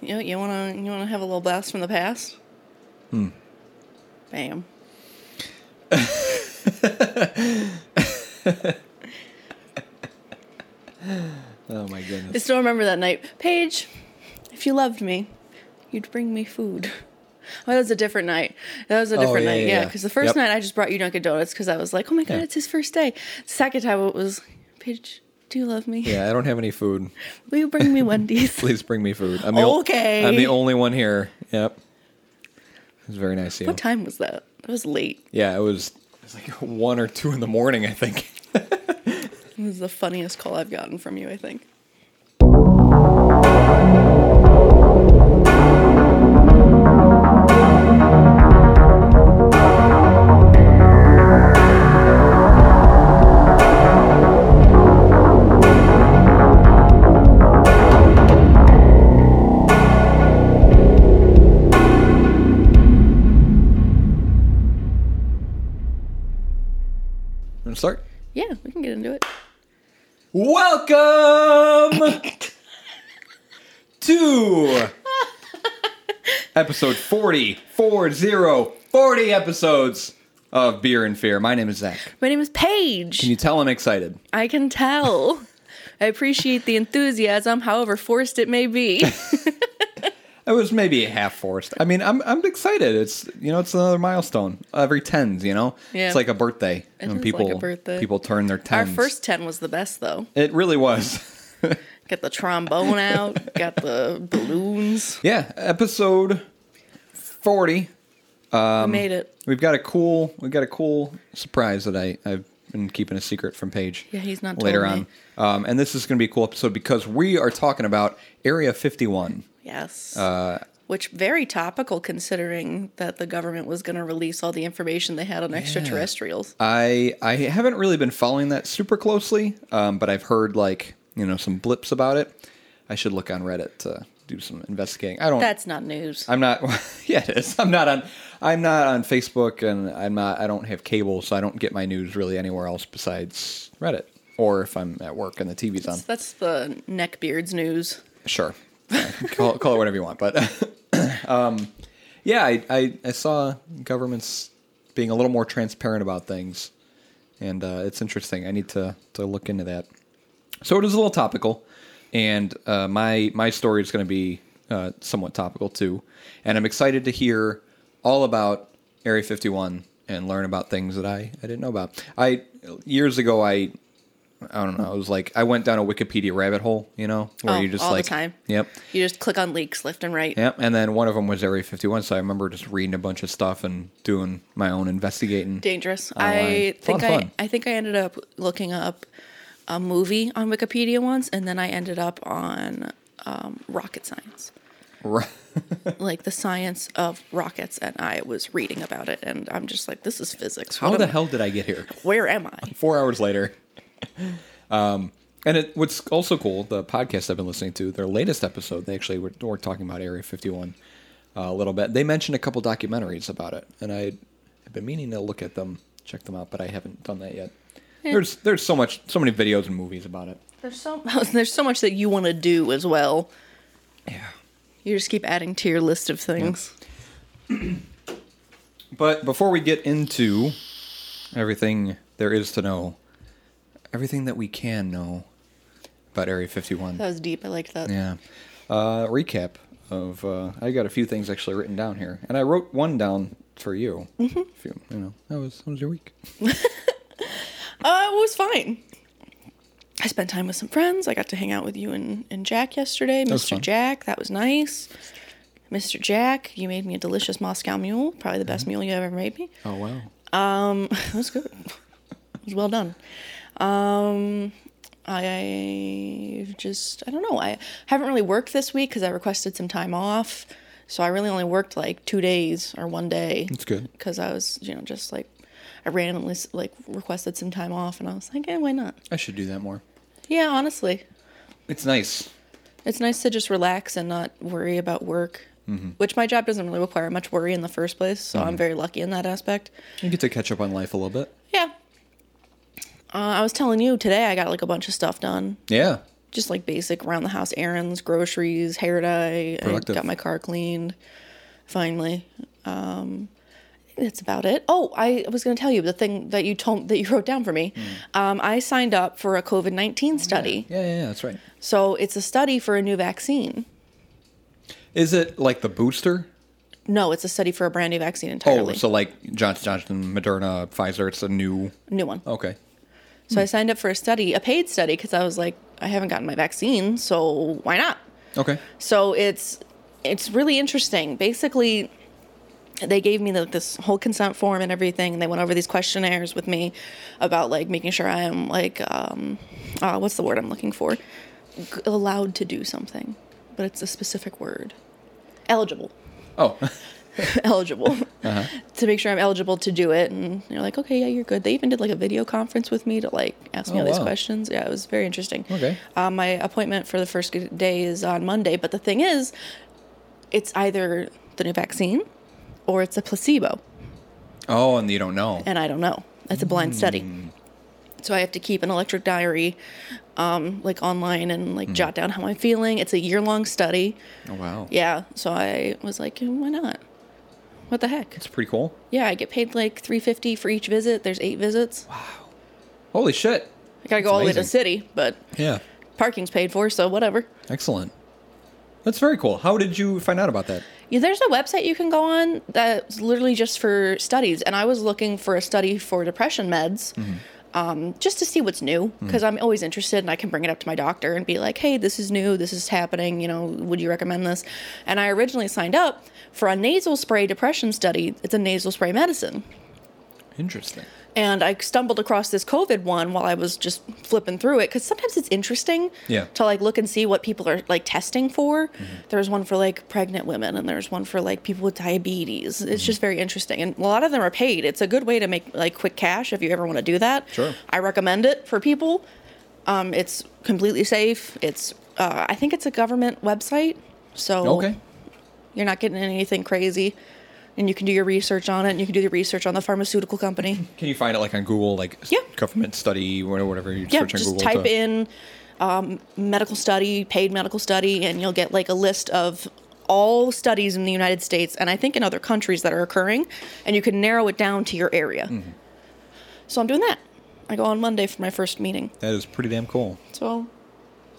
You you wanna you wanna have a little blast from the past? Hmm. Bam. Oh my goodness. I still remember that night. Paige, if you loved me, you'd bring me food. Oh, that was a different night. That was a Oh, different yeah, night. yeah, Yeah, yeah. because the first Yep. night I just brought you Dunkin' Donuts because I was like, oh my god, Yeah. it's his first day. Second time it was, Paige, do you love me? Yeah, I don't have any food. Will you bring me Wendy's? Please bring me food. I'm the ol- Okay. I'm the only one here. Yep. It was very nice of you. what time was that? It was late. Yeah, it was. It was like one or two in the morning, I think. It was the funniest call I've gotten from you, I think. Welcome to episode 40, 40, 40 episodes of Beer and Fear. My name is Zach. My name is Paige. Can you tell I'm excited? I can tell. I appreciate the enthusiasm, however forced it may be. It was maybe half forced. I mean, I'm I'm excited. It's you know, it's another milestone. Every tens, you know, Yeah. it's like a birthday. It people like birthday. people turn their tens. Our first 10 was the best, though. It really was. Got the trombone out, got the balloons. yeah, episode forty. Um, we made it. We've got a cool we've got a cool surprise that I I've been keeping a secret from Paige. Yeah, he's not later on. Um, and this is going to be a cool episode because we are talking about Area 51. Yes. Uh, Which very topical considering that the government was going to release all the information they had on extraterrestrials. I I haven't really been following that super closely, um, but I've heard like you know some blips about it. I should look on Reddit to do some investigating. I don't. That's not news. I'm not. yeah, it is. I'm not on. I'm not on Facebook, and I'm not. I don't have cable, so I don't get my news really anywhere else besides Reddit, or if I'm at work and the TV's on. That's the neckbeards news. Sure, Call, call it whatever you want. But um, yeah, I, I I saw governments being a little more transparent about things, and uh, it's interesting. I need to to look into that. So it is a little topical, and uh, my my story is going to be uh, somewhat topical too. And I'm excited to hear all about Area 51 and learn about things that I, I didn't know about. I years ago I I don't know. It was like I went down a Wikipedia rabbit hole, you know, where Oh, you just all the like time. Yep. You just click on leaks left and right. Yep. And then one of them was Area 51, so I remember just reading a bunch of stuff and doing my own investigating. Dangerous. Online. I think Fun, I fun. I think I ended up looking up a movie on Wikipedia once, and then I ended up on um, rocket science. Right. like the science of rockets and I was reading about it and I'm just like this is physics. How What the am- hell did I get here? Where am I? Four hours later. Um, and it, what's also cool, the podcast I've been listening to, their latest episode, they actually were, were talking about Area 51 uh, a little bit. They mentioned a couple documentaries about it, and I have been meaning to look at them, check them out, but I haven't done that yet. There's there's so much, so many videos and movies about it. There's so there's so much that you want to do as well. Yeah. You just keep adding to your list of things. But before we get into everything there is to know, everything that we can know about Area 51. That was deep. I liked that. Yeah. Uh, recap of uh, I got a few things actually written down here, and I wrote one down for you. Mm-hmm. If you, you know, how was how was your week? Uh, it was fine. I spent time with some friends. I got to hang out with you and, and Jack yesterday. Mr. Jack, that was nice. Mr. Jack, you made me a delicious Moscow mule. Probably the best Mm-hmm. meal you ever made me. Oh wow. Um, It was good. It was well done. Um, I just I don't know. I haven't really worked this week because I requested some time off. So I really only worked like two days or one day. That's good. Because I was you know just like I randomly like requested some time off and I was like, eh, why not? I should do that more. Yeah, honestly, It's nice. it's nice to just relax and not worry about work. Mm-hmm. Which my job doesn't really require much worry in the first place, so I'm very lucky in that aspect. You get to catch up on life a little bit. Yeah. Uh, I was telling you today I got like a bunch of stuff done. Yeah. just like basic around the house errands, groceries, hair dye. I got my car cleaned finally. Um, that's about it. Oh, I was going to tell you the thing that you told that you wrote down for me. Um, I signed up for a COVID nineteen study. Yeah, yeah, yeah, that's right. So it's a study for a new vaccine. Is it like the booster? No, it's a study for a brand new vaccine entirely. Oh, so like Johnson Johnson, Moderna, Pfizer. It's a new. new one. Okay. So I signed up for a study, a paid study, because I was like, I haven't gotten my vaccine, so why not? Okay. So it's it's really interesting. Basically, they gave me the, this whole consent form and everything, and they went over these questionnaires with me about like making sure I am like um, uh, what's the word I'm looking for? G- allowed to do something, but it's a specific word. Eligible. Oh, eligible Uh-huh. to make sure I'm eligible to do it. And they're like, okay, yeah, you're good. They even did like a video conference with me to like ask me Oh, all these questions. Yeah, it was very interesting. Okay. Um, my appointment for the first day is on Monday, but the thing is, it's either the new vaccine or it's a placebo, oh, and you don't know. and I don't know. It's a blind study. Hmm. So I have to keep an electric diary, um, like online, and like jot down how I'm feeling. It's a year long study. Oh wow. Yeah. So I was like, why not? What the heck? It's pretty cool. Yeah, I get paid like three fifty for each visit. There's eight visits. Wow. Holy shit. I gotta go all the way to the amazing. city, but Yeah. parking's paid for, so whatever. Excellent. That's very cool. How did you find out about that? Yeah, there's a website you can go on that's literally just for studies, and I was looking for a study for depression meds. Mm-hmm. Um, just to see what's new, because I'm always interested, and I can bring it up to my doctor and be like, "Hey, this is new. This is happening. You know, would you recommend this?" And I originally signed up for a nasal spray depression study. It's a nasal spray medicine. Interesting. And I stumbled across this COVID one while I was just flipping through it because sometimes it's interesting Yeah. to like look and see what people are like testing for. There's one for like pregnant women and there's one for like people with diabetes. It's just very interesting, and a lot of them are paid. It's a good way to make like quick cash if you ever want to do that. Sure. I recommend it for people. Um, it's completely safe. It's uh, I think it's a government website, so Okay. you're not getting anything crazy. And you can do your research on it, and you can do the research on the pharmaceutical company. Can you find it like on Google, like Yeah. government study or whatever you Yeah, search on just Google? type to- in um, medical study, paid medical study, and you'll get like a list of all studies in the United States and I think in other countries that are occurring, and you can narrow it down to your area. Mm-hmm. So I'm doing that. I go on Monday for my first meeting. That is pretty damn cool. So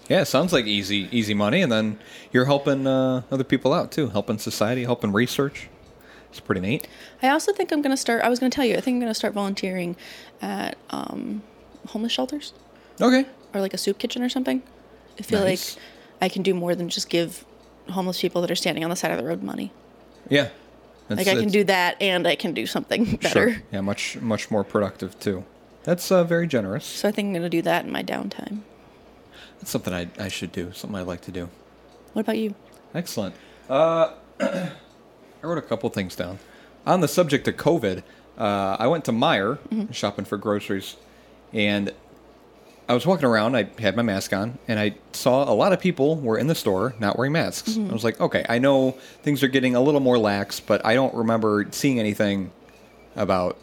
Yeah, sounds like easy, easy money, and then you're helping uh, other people out too, helping society, helping research. It's pretty neat. I also think I'm going to start. I was going to tell you. I think I'm going to start volunteering at um, homeless shelters Okay. or like a soup kitchen or something. I feel Nice. like I can do more than just give homeless people that are standing on the side of the road money. Yeah. Like I can do that, and I can do something better. Sure. Yeah, much much more productive too. That's uh, very generous. So I think I'm going to do that in my downtime. That's something I, I should do. Something I'd like to do. What about you? Excellent. Uh, I wrote a couple things down. On the subject of COVID, uh, I went to Meijer shopping for groceries, and I was walking around. I had my mask on, and I saw a lot of people were in the store not wearing masks. I was like, okay, I know things are getting a little more lax, but I don't remember seeing anything about,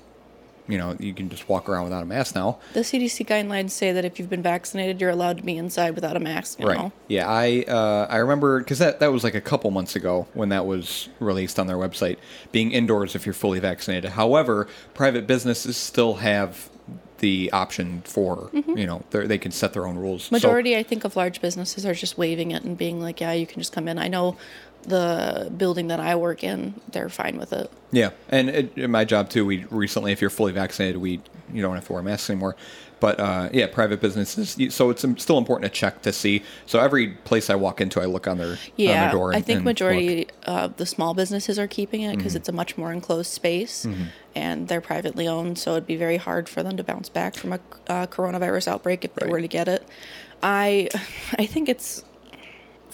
you know, you can just walk around without a mask now. The CDC guidelines say that if you've been vaccinated, you're allowed to be inside without a mask. You Right. Know? Yeah, I uh, I remember because that that was like a couple months ago when that was released on their website, being indoors if you're fully vaccinated. However, private businesses still have the option for you know they're- can set their own rules. So- Majority, I think, of large businesses are just waiving it and being like, "Yeah, you can just come in." I know the building that I work in; they're fine with it. Yeah, and it, in my job too, we recently, if you're fully vaccinated, we you don't have to wear masks anymore. But uh, yeah, private businesses. So it's still important to check to see. So every place I walk into, I look on their on Yeah, their door. I think majority of the small businesses are keeping it Mm-hmm. because it's a much more enclosed space, and they're privately owned, so it'd be very hard for them to bounce back from a uh, coronavirus outbreak if they Right. were to get it. I, I think it's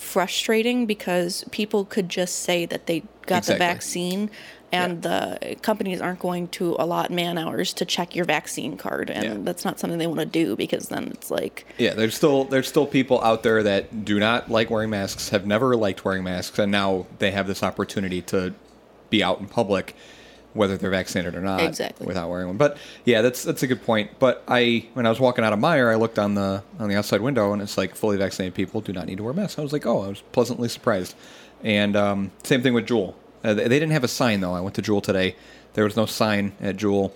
frustrating because people could just say that they got Exactly. the vaccine. And the companies aren't going to allot man hours to check your vaccine card, and Yeah. that's not something they want to do because then it's like, Yeah, there's still there's still people out there that do not like wearing masks, have never liked wearing masks, and now they have this opportunity to be out in public whether they're vaccinated or not Exactly. without wearing one. But yeah, that's that's a good point. But I when I was walking out of Meijer, I looked on the on the outside window and it's like fully vaccinated people do not need to wear masks. I was like, oh, I was pleasantly surprised. And um, same thing with Jewel. Uh, they they didn't have a sign though. I went to Jewel today. There was no sign at Jewel.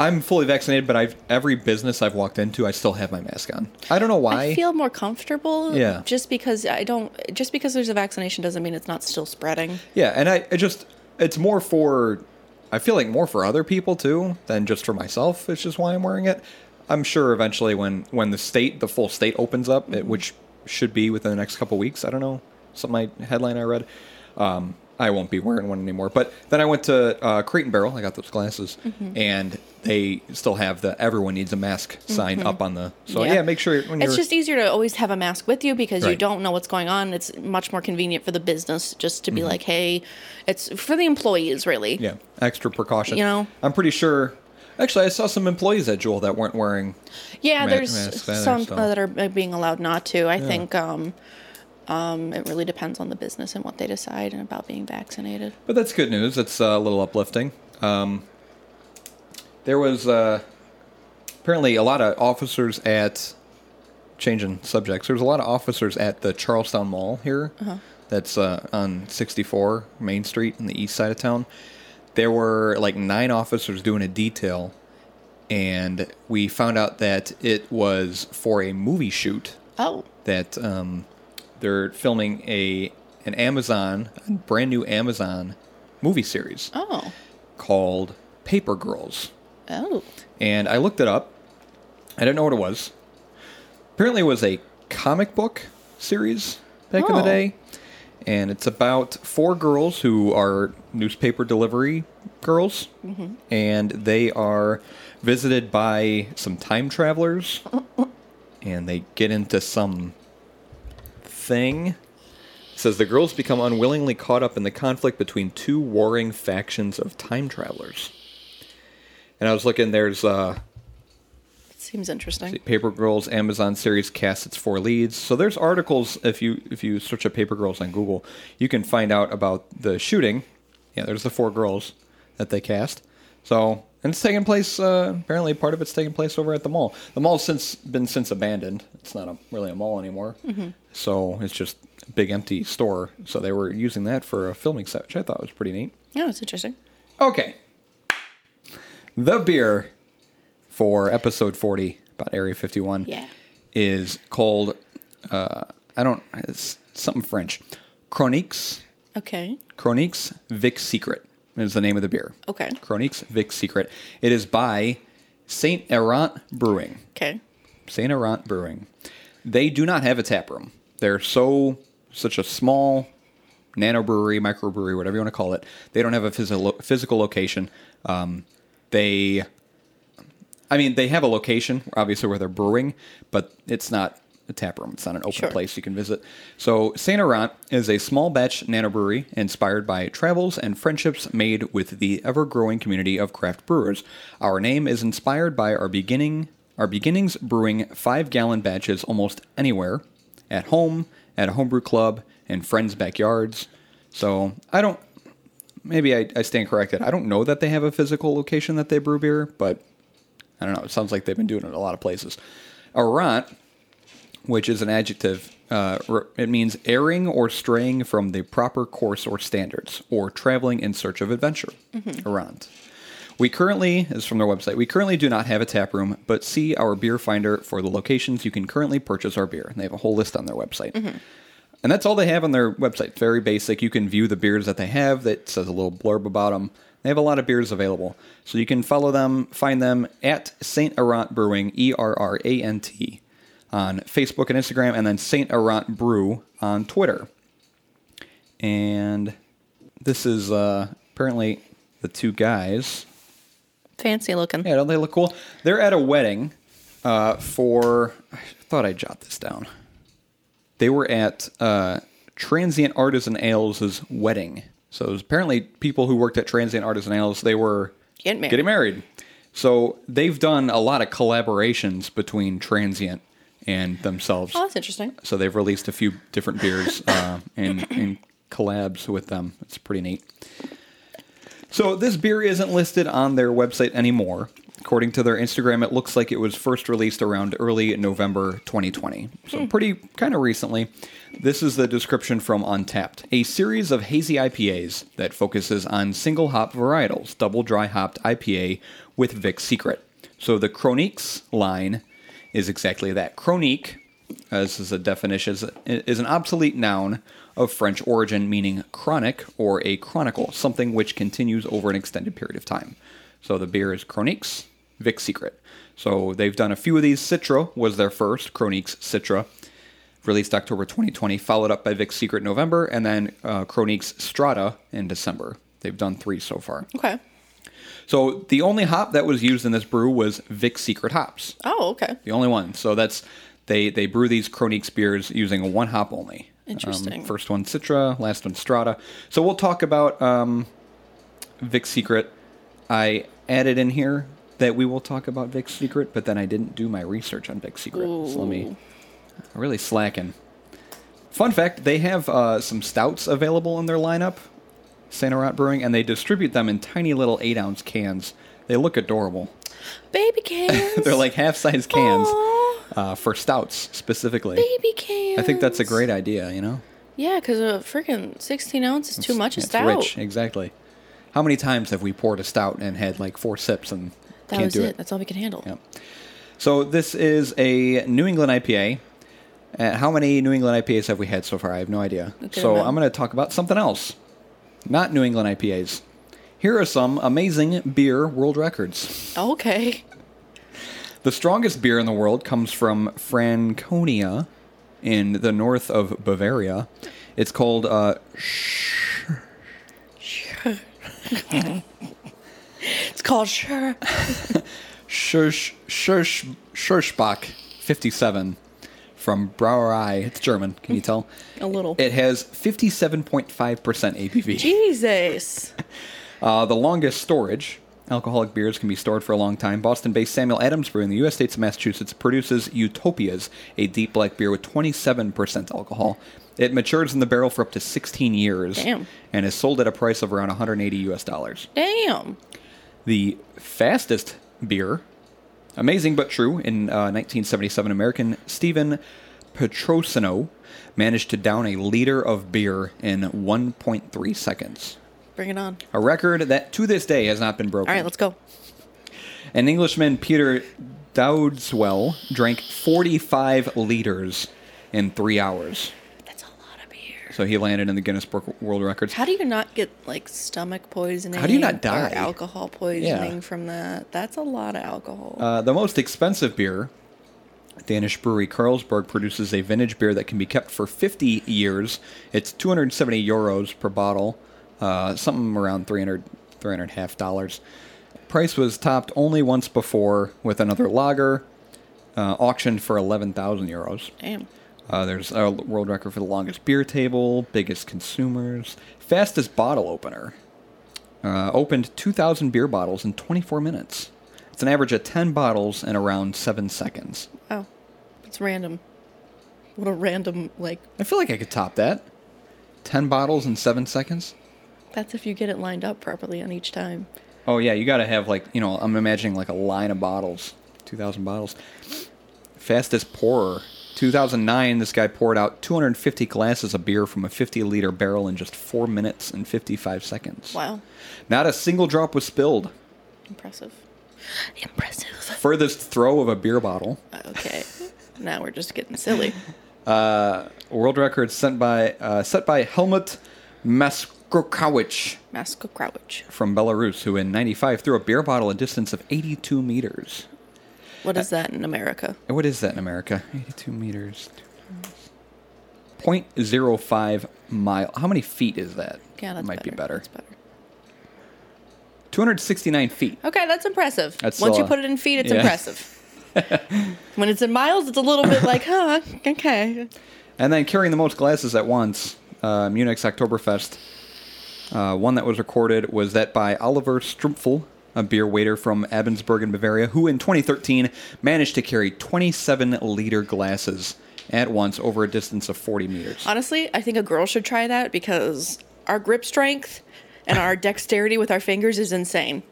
I'm fully vaccinated, but I've every business I've walked into, I still have my mask on. I don't know why. I feel more comfortable. Yeah. Just because I don't. Just because there's a vaccination doesn't mean it's not still spreading. Yeah, and I, I just it's more for I feel like more for other people too than just for myself. It's just why I'm wearing it. I'm sure eventually when when the state the full state opens up, it, which should be within the next couple weeks. I don't know some my headline I read. Um, I won't be wearing one anymore. But then I went to uh, Crate and Barrel. I got those glasses, and they still have the everyone needs a mask sign up on the. So yeah, Yeah. make sure when you're. It's just easier to always have a mask with you because you don't know what's going on. It's much more convenient for the business just to be Mm-hmm. like, hey, it's for the employees really. Yeah, extra precaution. You know? I'm pretty sure. Actually, I saw some employees at Jewel that weren't wearing. Yeah, Ma- there's some so- uh, that are uh, being allowed not to. I think um, um, it really depends on the business and what they decide and about being vaccinated. But that's good news. It's uh, a little uplifting. Um, there was uh, apparently a lot of officers at. Changing subjects. There's a lot of officers at the Charlestown Mall here. That's uh, on 64 Main Street in the east side of town. There were like nine officers doing a detail, and we found out that it was for a movie shoot Oh, that um, they're filming a an Amazon, a brand new Amazon movie series oh, called Paper Girls. oh. And I looked it up. I didn't know what it was. Apparently, it was a comic book series back in the Oh. day. And it's about four girls who are newspaper delivery girls. Mm-hmm. And they are visited by some time travelers. and they get into some thing. It says the girls become unwillingly caught up in the conflict between two warring factions of time travelers. And I was looking, there's uh, It Seems interesting. Paper Girls Amazon series casts its four leads. So there's articles if you if you search up Paper Girls on Google, you can find out about the shooting. Yeah, there's the four girls that they cast. So and it's taking place. Uh, apparently, part of it's taking place over at the mall. The mall's since been since abandoned. It's not a, really a mall anymore. So it's just a big empty store. So they were using that for a filming set, which I thought was pretty neat. Yeah, it's interesting. Okay. The beer for episode 40 about Area 51 Yeah. is called, uh, I don't, it's something French. Chroniques, Okay. Chroniques Vic Secret is the name of the beer. Okay. Chroniques Vic Secret. It is by Saint Errant Brewing. Okay. Saint Errant Brewing. They do not have a tap room. They're so such a small nano brewery, microbrewery, whatever you want to call it. They don't have a physical physical location. Um, they, I mean, they have a location obviously where they're brewing, but it's not a tap room. It's not an open Sure. place you can visit. So Saint Errant is a small batch nano brewery inspired by travels and friendships made with the ever-growing community of craft brewers. Our name is inspired by our beginning our beginnings brewing five-gallon batches almost anywhere, at home, at a homebrew club, in friends' backyards. So I don't maybe I, I stand corrected. I don't know that they have a physical location that they brew beer, but I don't know. It sounds like they've been doing it a lot of places. Errant, which is an adjective, uh, it means erring or straying from the proper course or standards, or traveling in search of adventure. Errant. We currently, this is from their website, we currently do not have a tap room, but see our beer finder for the locations you can currently purchase our beer. And they have a whole list on their website. And that's all they have on their website. Very basic. You can view the beers that they have that says a little blurb about them. They have a lot of beers available. So you can follow them, find them at St. Errant Brewing, E R R A N T, on Facebook and Instagram, and then St. Errant Brew on Twitter. And this is uh, apparently the two guys. Fancy looking. Yeah, don't they look cool? They're at a wedding uh, for. I thought I'd jot this down. They were at uh, Transient Artisan Ales' wedding. So it was apparently people who worked at Transient Artisan Ales. They were Getting married. Getting married. So they've done a lot of collaborations between Transient and themselves. Oh, that's interesting. So they've released a few different beers uh, and, and collabs with them. It's pretty neat. So this beer isn't listed on their website anymore. According to their Instagram, it looks like it was first released around early November 2020. So hmm. pretty kind of recently. This is the description from Untappd. A series of hazy IPAs that focuses on single hop varietals, double dry hopped IPA with Vic Secret. So the Chroniques line is exactly that. Chronique, uh, this is a definition, is, is an obsolete noun of French origin meaning chronic or a chronicle, something which continues over an extended period of time. So the beer is Chroniques Vic Secret. So they've done a few of these. Citra was their first, Chroniques Citra, released October 2020, followed up by Vic Secret November, and then uh, Chroniques Strata in December. They've done three so far. Okay. So the only hop that was used in this brew was Vic Secret hops. Oh, okay. The only one. So that's they they brew these Chroniques beers using one hop only. Interesting. Um, first one Citra, last one Strata. So we'll talk about um, Vic Secret. I added in here that we will talk about Vic Secret, but then I didn't do my research on Vic Secret. So let me. I'm really slacking. Fun fact: they have uh, some stouts available in their lineup, Saint Errant Brewing, and they distribute them in tiny little eight ounce cans. They look adorable. Baby cans. They're like half size cans Aw, uh, for stouts specifically. baby cans. I think that's a great idea. You know, Yeah, because a freaking 16 ounce is too much a stout. rich. Exactly. How many times have we poured a stout and had like four sips and That can't was do it. it? That's all we can handle. Yep. So this is a New England IPA. Uh, how many New England IPAs have we had so far? I have no idea. So. I'm going to talk about something else, not New England IPAs. Here are some amazing beer world records. Okay. The strongest beer in the world comes from Franconia in the north of Bavaria. It's called uh, It's called Sure. Schirsch, Schirsch, Schirschbach 57 from Brauerei. It's German, can you tell? A little. It has 57.5% ABV. Jesus. Uh, the longest storage. Alcoholic beers can be stored for a long time. Boston based Samuel Adams Brew in the U.S. states of Massachusetts produces Utopias, a deep black beer with 27% alcohol. It matures in the barrel for up to 16 years Damn. and is sold at a price of around 180 US dollars. Damn. The fastest beer, amazing but true, in uh, 1977, American Stephen Petrosino managed to down a liter of beer in 1.3 seconds. Bring it on. A record that to this day has not been broken. All right, let's go. An Englishman, Peter Dowdswell, drank 45 liters in three hours. That's a lot of beer. So he landed in the Guinness Book World Records. How do you not get like stomach poisoning? How do you not or die? alcohol poisoning from that. That's a lot of alcohol. Uh, the most expensive beer, Danish brewery Carlsberg produces a vintage beer that can be kept for 50 years. It's 270 euros per bottle, uh, something around 300, 300 and a half dollars. Price was topped only once before with another lager, uh, auctioned for 11,000 euros. Damn. Uh, there's a world record for the longest beer table, biggest consumers, fastest bottle opener. Uh, opened 2,000 beer bottles in 24 minutes. It's an average of 10 bottles in around 7 seconds. Wow. It's random. What a random like. I feel like I could top that. 10 bottles in 7 seconds? That's if you get it lined up properly on each time. Oh, yeah, you got to have, like, you know, I'm imagining like a line of bottles. 2,000 bottles. Fastest pourer. 2009, this guy poured out 250 glasses of beer from a 50 liter barrel in just 4 minutes and 55 seconds. Wow. Not a single drop was spilled. Impressive. Impressive. Furthest throw of a beer bottle. Okay. now we're just getting silly. Uh, World record sent by uh, set by Helmut Masko Krowich. from Belarus, who in '95 threw a beer bottle a distance of 82 meters. What is that in America? What is that in America? 82 meters. 0.05 mile. How many feet is that? Yeah, that's might be better. That's better. 269 feet. Okay, that's impressive. That's Once still you put it in feet, it's yeah. impressive. when it's in miles, it's a little bit like, huh, okay. And then carrying the most glasses at once, uh, Munich's Oktoberfest. Uh, one that was recorded was that by Oliver Strumpfel, a beer waiter from Abensberg in Bavaria, who in 2013 managed to carry 27 liter glasses at once over a distance of 40 meters. Honestly, I think a girl should try that because our grip strength and our dexterity with our fingers is insane.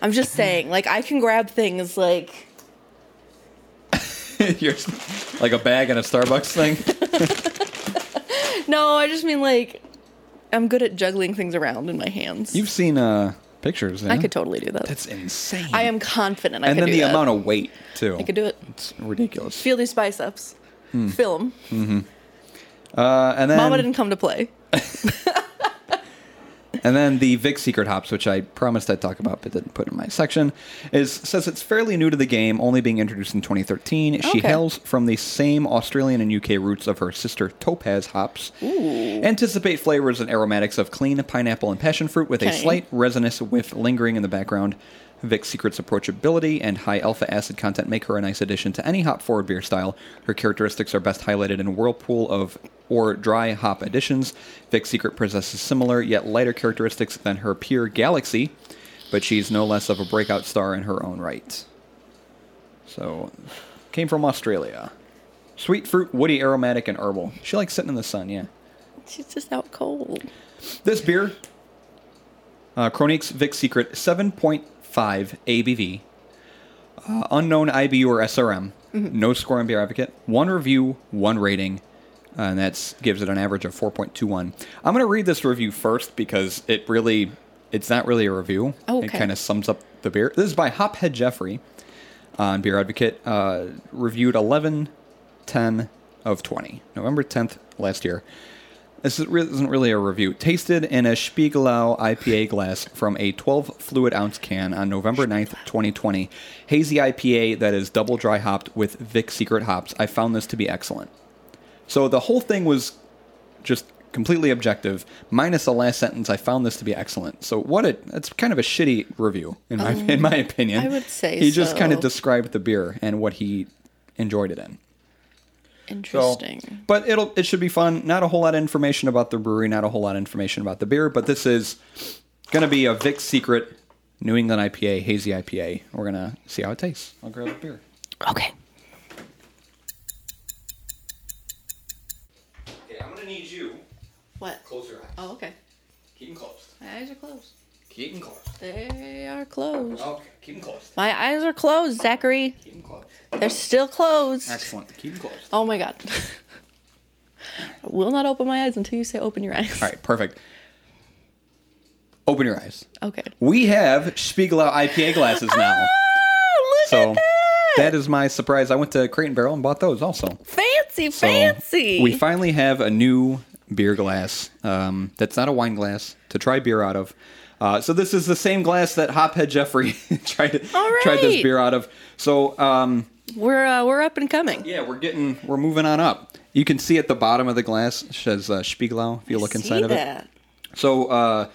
I'm just saying, like I can grab things like You're like a bag and a Starbucks thing. no, I just mean like I'm good at juggling things around in my hands. You've seen uh, pictures. Yeah? I could totally do that. That's insane. I am confident I could do that. and could then do the that. amount of weight too. I could do it. It's ridiculous. Feel these biceps. Hmm. Film. Uh, and then Mama didn't come to play. And then the Vic Secret Hops, which I promised I'd talk about but didn't put in my section, is says it's fairly new to the game, only being introduced in 2013. She Okay. hails from the same Australian and UK roots of her sister Topaz hops. Anticipate flavors and aromatics of clean pineapple and passion fruit with a Okay. slight resinous whiff lingering in the background. Vic Secret's approachability and high alpha acid content make her a nice addition to any hop forward beer style. Her characteristics are best highlighted in a whirlpool of or dry hop additions. Vic Secret possesses similar yet lighter characteristics than her peer Galaxy, but she's no less of a breakout star in her own right. So, came from Australia. Sweet fruit, woody, aromatic, and herbal. She likes sitting in the sun, yeah. She's just out cold. This beer, uh, Chronique's Vic Secret, 7.5 ABV, uh, unknown IBU or SRM, no score on Beer Advocate, one review, one rating, uh, and that gives it an average of 4.21. I'm going to read this review first because it really, it's not really a review. Oh, It kind of sums up the beer. This is by Hophead Jeffrey on Beer Advocate, uh, reviewed 11 10 of 20, November 10th last year. This isn't really a review. Tasted in a Spiegelau IPA glass from a 12 fluid ounce can on November 9th, 2020. Hazy IPA that is double dry hopped with Vic Secret hops. I found this to be excellent. So the whole thing was just completely objective, minus the last sentence. I found this to be excellent. So what a that's kind of a shitty review in my in um, my opinion. I would say he just kind of described the beer and what he enjoyed it in. So, Interesting. but it'll it should be fun. Not a whole lot of information about the brewery, not a whole lot of information about the beer, but this is going to be a Vic Secret New England IPA, hazy IPA. We're going to see how it tastes. I'll grab a beer. Okay. Okay, I'm going to need you What? close your eyes. Oh, okay. Keep them closed. My eyes are closed. Keep them closed. They are closed. Okay, keep them closed. My eyes are closed, Zachary. Keep them closed. They're still closed. Excellent. Keep them closed. Oh my god. I will not open my eyes until you say open your eyes. All right, perfect. Open your eyes. Okay. We have Spiegelau IPA glasses now. Oh, look So at that. that is my surprise. I went to Crate and Barrel and bought those also. fancy, So fancy. We finally have a new beer glass um, that's not a wine glass to try beer out of. Uh, so this is the same glass that Hophead Jeffrey tried All tried this beer out of. So um, we're uh, we're up and coming. yeah, we're getting we're moving on up. You can see at the bottom of the glass it says uh, Spiegelau if you look See inside of it. So uh,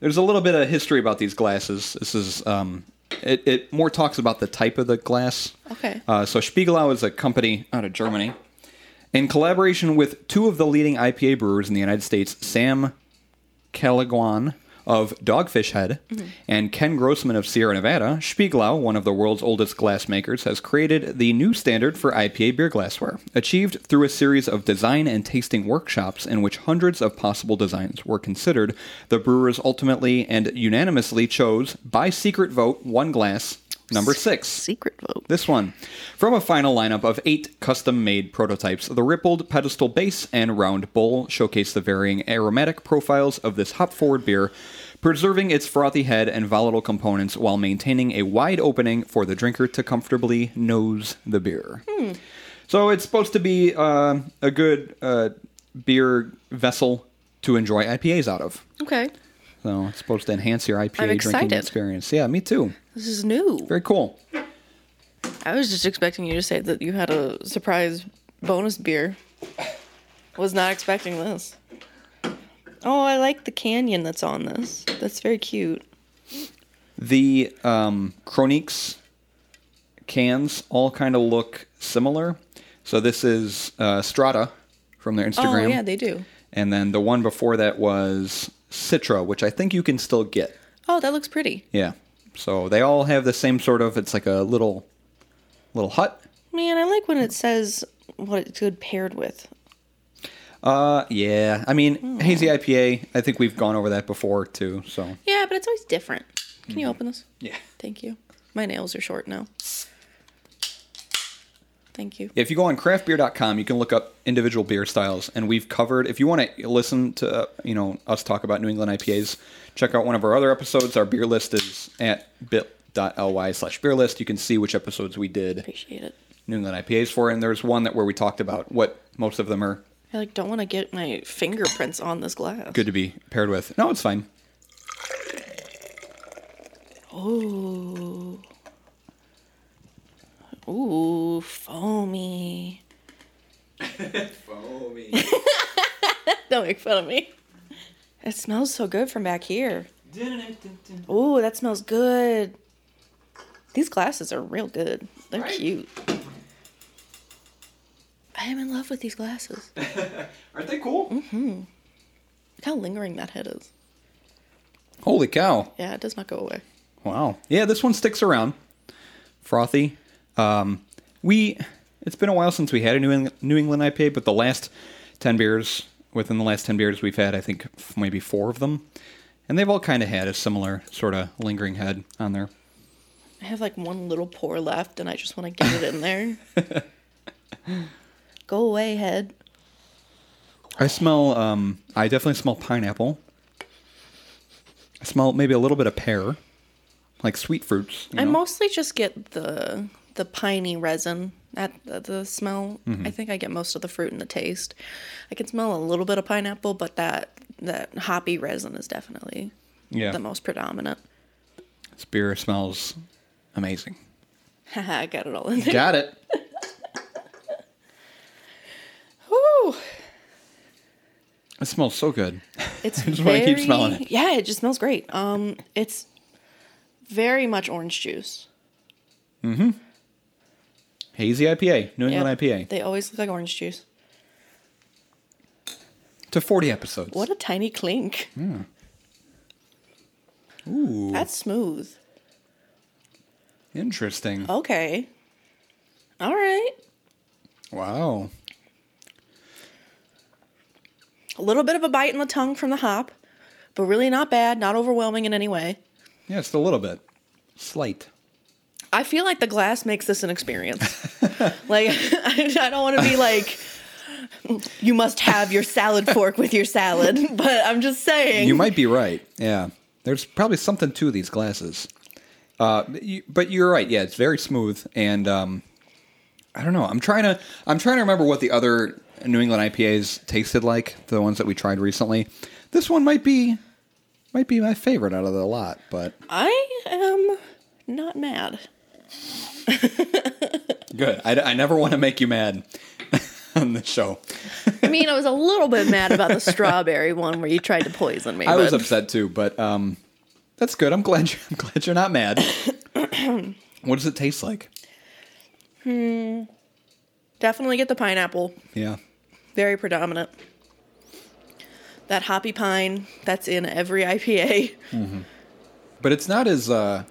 there's a little bit of history about these glasses. This is um, it, it more talks about the type of the glass. Okay. Uh, so Spiegelau is a company out of Germany. In collaboration with two of the leading IPA brewers in the United States, Sam Calagione of Dogfish Head mm-hmm. and Ken Grossman of Sierra Nevada, Spiegelau, one of the world's oldest glass makers, has created the new standard for IPA beer glassware, achieved through a series of design and tasting workshops in which hundreds of possible designs were considered. The brewers ultimately and unanimously chose, by secret vote, one glass, number six. Secret vote. This one. From a final lineup of eight custom made prototypes, the rippled pedestal base and round bowl showcase the varying aromatic profiles of this hop forward beer, preserving its frothy head and volatile components while maintaining a wide opening for the drinker to comfortably nose the beer. So it's supposed to be uh, a good uh, beer vessel to enjoy IPAs out of. Okay. So it's supposed to enhance your IPA drinking experience. Yeah, me too. This is new. Very cool. I was just expecting you to say that you had a surprise bonus beer. Was not expecting this. Oh, I like the canyon that's on this. That's very cute. The um, Chroniques cans all kind of look similar. So this is uh, Strata from their Instagram. Oh yeah, they do. and then the one before that was Citra, which I think you can still get. Oh, that looks pretty. Yeah. So they all have the same sort of. It's like a little, little hut. Man, I like when it says what it's good paired with. Uh, yeah. I mean, hazy IPA. I think we've gone over that before too. So Yeah, but it's always different. Can you open this? yeah. Thank you. My nails are short now. Thank you. If you go on craftbeer.com, you can look up individual beer styles, and we've covered. If you want to listen to uh, you know us talk about New England IPAs, check out one of our other episodes. Our beer list is at bit.ly slash beer list. You can see which episodes we did Appreciate it. New England IPAs for, and there's one that where we talked about what most of them are I like don't want to get my fingerprints on this glass. good to be paired with. No, it's fine. Ooh. Ooh, foamy. Don't make fun of me. It smells so good from back here. Ooh, that smells good. These glasses are real good. They're Right? cute. I am in love with these glasses. Aren't they cool? Mm-hmm. Look how lingering that head is. Holy cow! Yeah, it does not go away. Wow. Yeah, this one sticks around. Frothy. Um, we. It's been a while since we had a New England, New England IPA, but the last ten beers, within the last ten beers we've had, I think maybe four of them, and they've all kind of had a similar sort of lingering head on there. I have like one little pour left and I just want to get it in there. go away, head. I smell. Um, I definitely smell pineapple. I smell maybe a little bit of pear, like sweet fruits. you I know? mostly just get the the piney resin at the, the smell. Mm-hmm. I think I get most of the fruit and the taste. I can smell a little bit of pineapple, but that that hoppy resin is definitely yeah. the most predominant. This beer smells amazing. Haha, I got it all in there. Got it. Woo! It smells so good. It's just wanna keep smelling it. Yeah, it just smells great. Um, it's very much orange juice. Hazy IPA, New Yep. England IPA. They always look like orange juice. To 40 episodes. What a tiny clink. Ooh, That's smooth. interesting. Okay. All right. Wow. A little bit of a bite in the tongue from the hop, but really not bad, not overwhelming in any way. Yeah, just a little bit. Slight. I feel like the glass makes this an experience. like, I, I don't want to be like, you must have your salad fork with your salad, but I'm just saying. You might be right. Yeah. There's probably something to these glasses. Uh, but you're right. Yeah, it's very smooth, and um, I don't know. I'm trying to. I'm trying to remember what the other New England IPAs tasted like. The ones that we tried recently. This one might be, might be my favorite out of the lot. But I am not mad. good. I, I never want to make you mad on the show. I mean, I was a little bit mad about the strawberry one where you tried to poison me. I was upset too, but um, that's good. I'm glad. You're, I'm glad you're not mad. what does it taste like? Hmm. Definitely get the pineapple. Yeah. Very predominant. That hoppy pine that's in every IPA. But it's not as. Uh,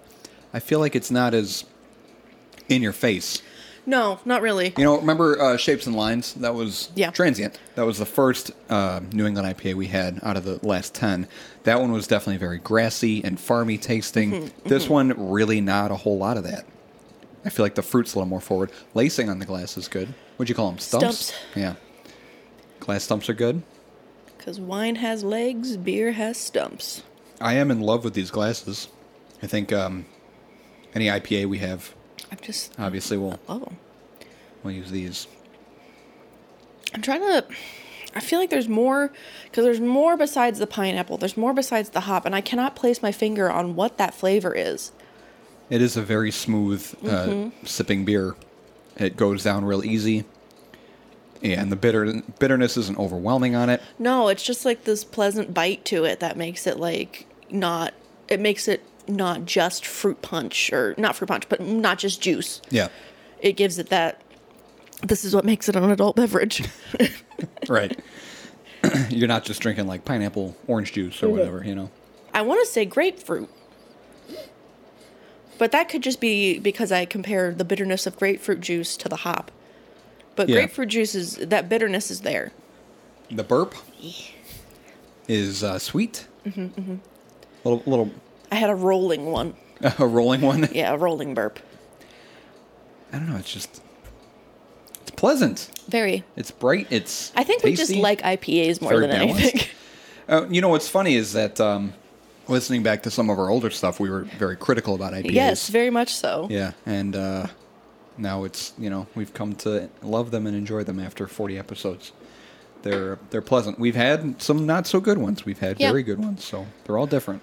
I feel like it's not as in your face. No, not really. You know, remember uh, Shapes and Lines? That was Yeah. transient. That was the first uh, New England IPA we had out of the last ten. That one was definitely very grassy and farmy tasting. Mm-hmm, This one really not a whole lot of that. I feel like the fruit's a little more forward. Lacing on the glass is good. What'd you call them? Stumps. Stumps. Yeah. Glass stumps are good. Because wine has legs, beer has stumps. I am in love with these glasses. I think um, any IPA we have, I'm just obviously, we'll love them. we'll use these. I'm trying to. I feel like there's more because there's more besides the pineapple. There's more besides the hop, and I cannot place my finger on what that flavor is. It is a very smooth uh, sipping beer. It goes down real easy, and the bitter bitterness isn't overwhelming on it. No, it's just like this pleasant bite to it that makes it like not. It makes it not just fruit punch or not fruit punch, but not just juice. Yeah, It gives it that. This is what makes it an adult beverage. right. You're not just drinking like pineapple orange juice or whatever, you know. I want to say grapefruit. But that could just be because I compare the bitterness of grapefruit juice to the hop. But Yeah. grapefruit juice is that bitterness is there. The burp is uh, sweet. Mm-hmm, Little little I had a rolling one. a rolling one. Yeah, a rolling burp. I don't know. It's just it's pleasant. Very. It's bright. It's. I think we just like IPAs more than balanced. anything. Uh, you know what's funny is that um, listening back to some of our older stuff, we were very critical about IPAs. yes, very much so. Yeah, and uh, now it's you know we've come to love them and enjoy them after 40 episodes. They're they're pleasant. We've had some not so good ones. We've had Yeah. very good ones. So they're all different.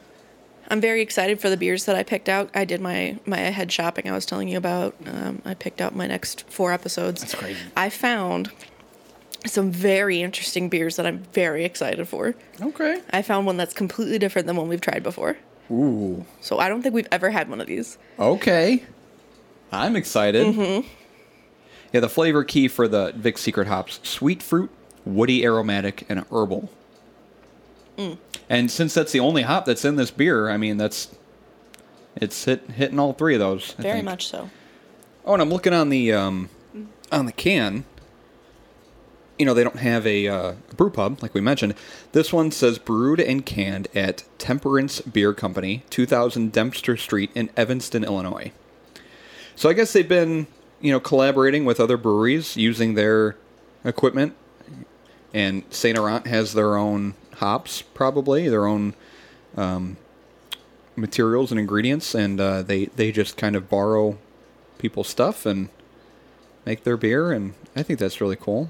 I'm very excited for the beers that I picked out. I did my my head shopping I was telling you about. Um, I picked out my next four episodes. That's crazy. I found some very interesting beers that I'm very excited for. Okay. I found one that's completely different than one we've tried before. Ooh. So I don't think we've ever had one of these. Okay. I'm excited. Mm-hmm. Yeah, the flavor key for the Vic Secret hops: sweet fruit, woody, aromatic, and herbal. Mm. And since that's the only hop that's in this beer, I mean that's it's hit hitting all three of those. I Very think. much so. Oh, and I'm looking on the um, on the can. You know, they don't have a uh, brew pub like we mentioned. This one says brewed and canned at Temperance Beer Company, 2000 Dempster Street in Evanston, Illinois. So I guess they've been, you know, collaborating with other breweries using their equipment. And Saint Errant has their own hops, probably their own um, materials and ingredients, and uh, they they just kind of borrow people's stuff and make their beer, and I think that's really cool.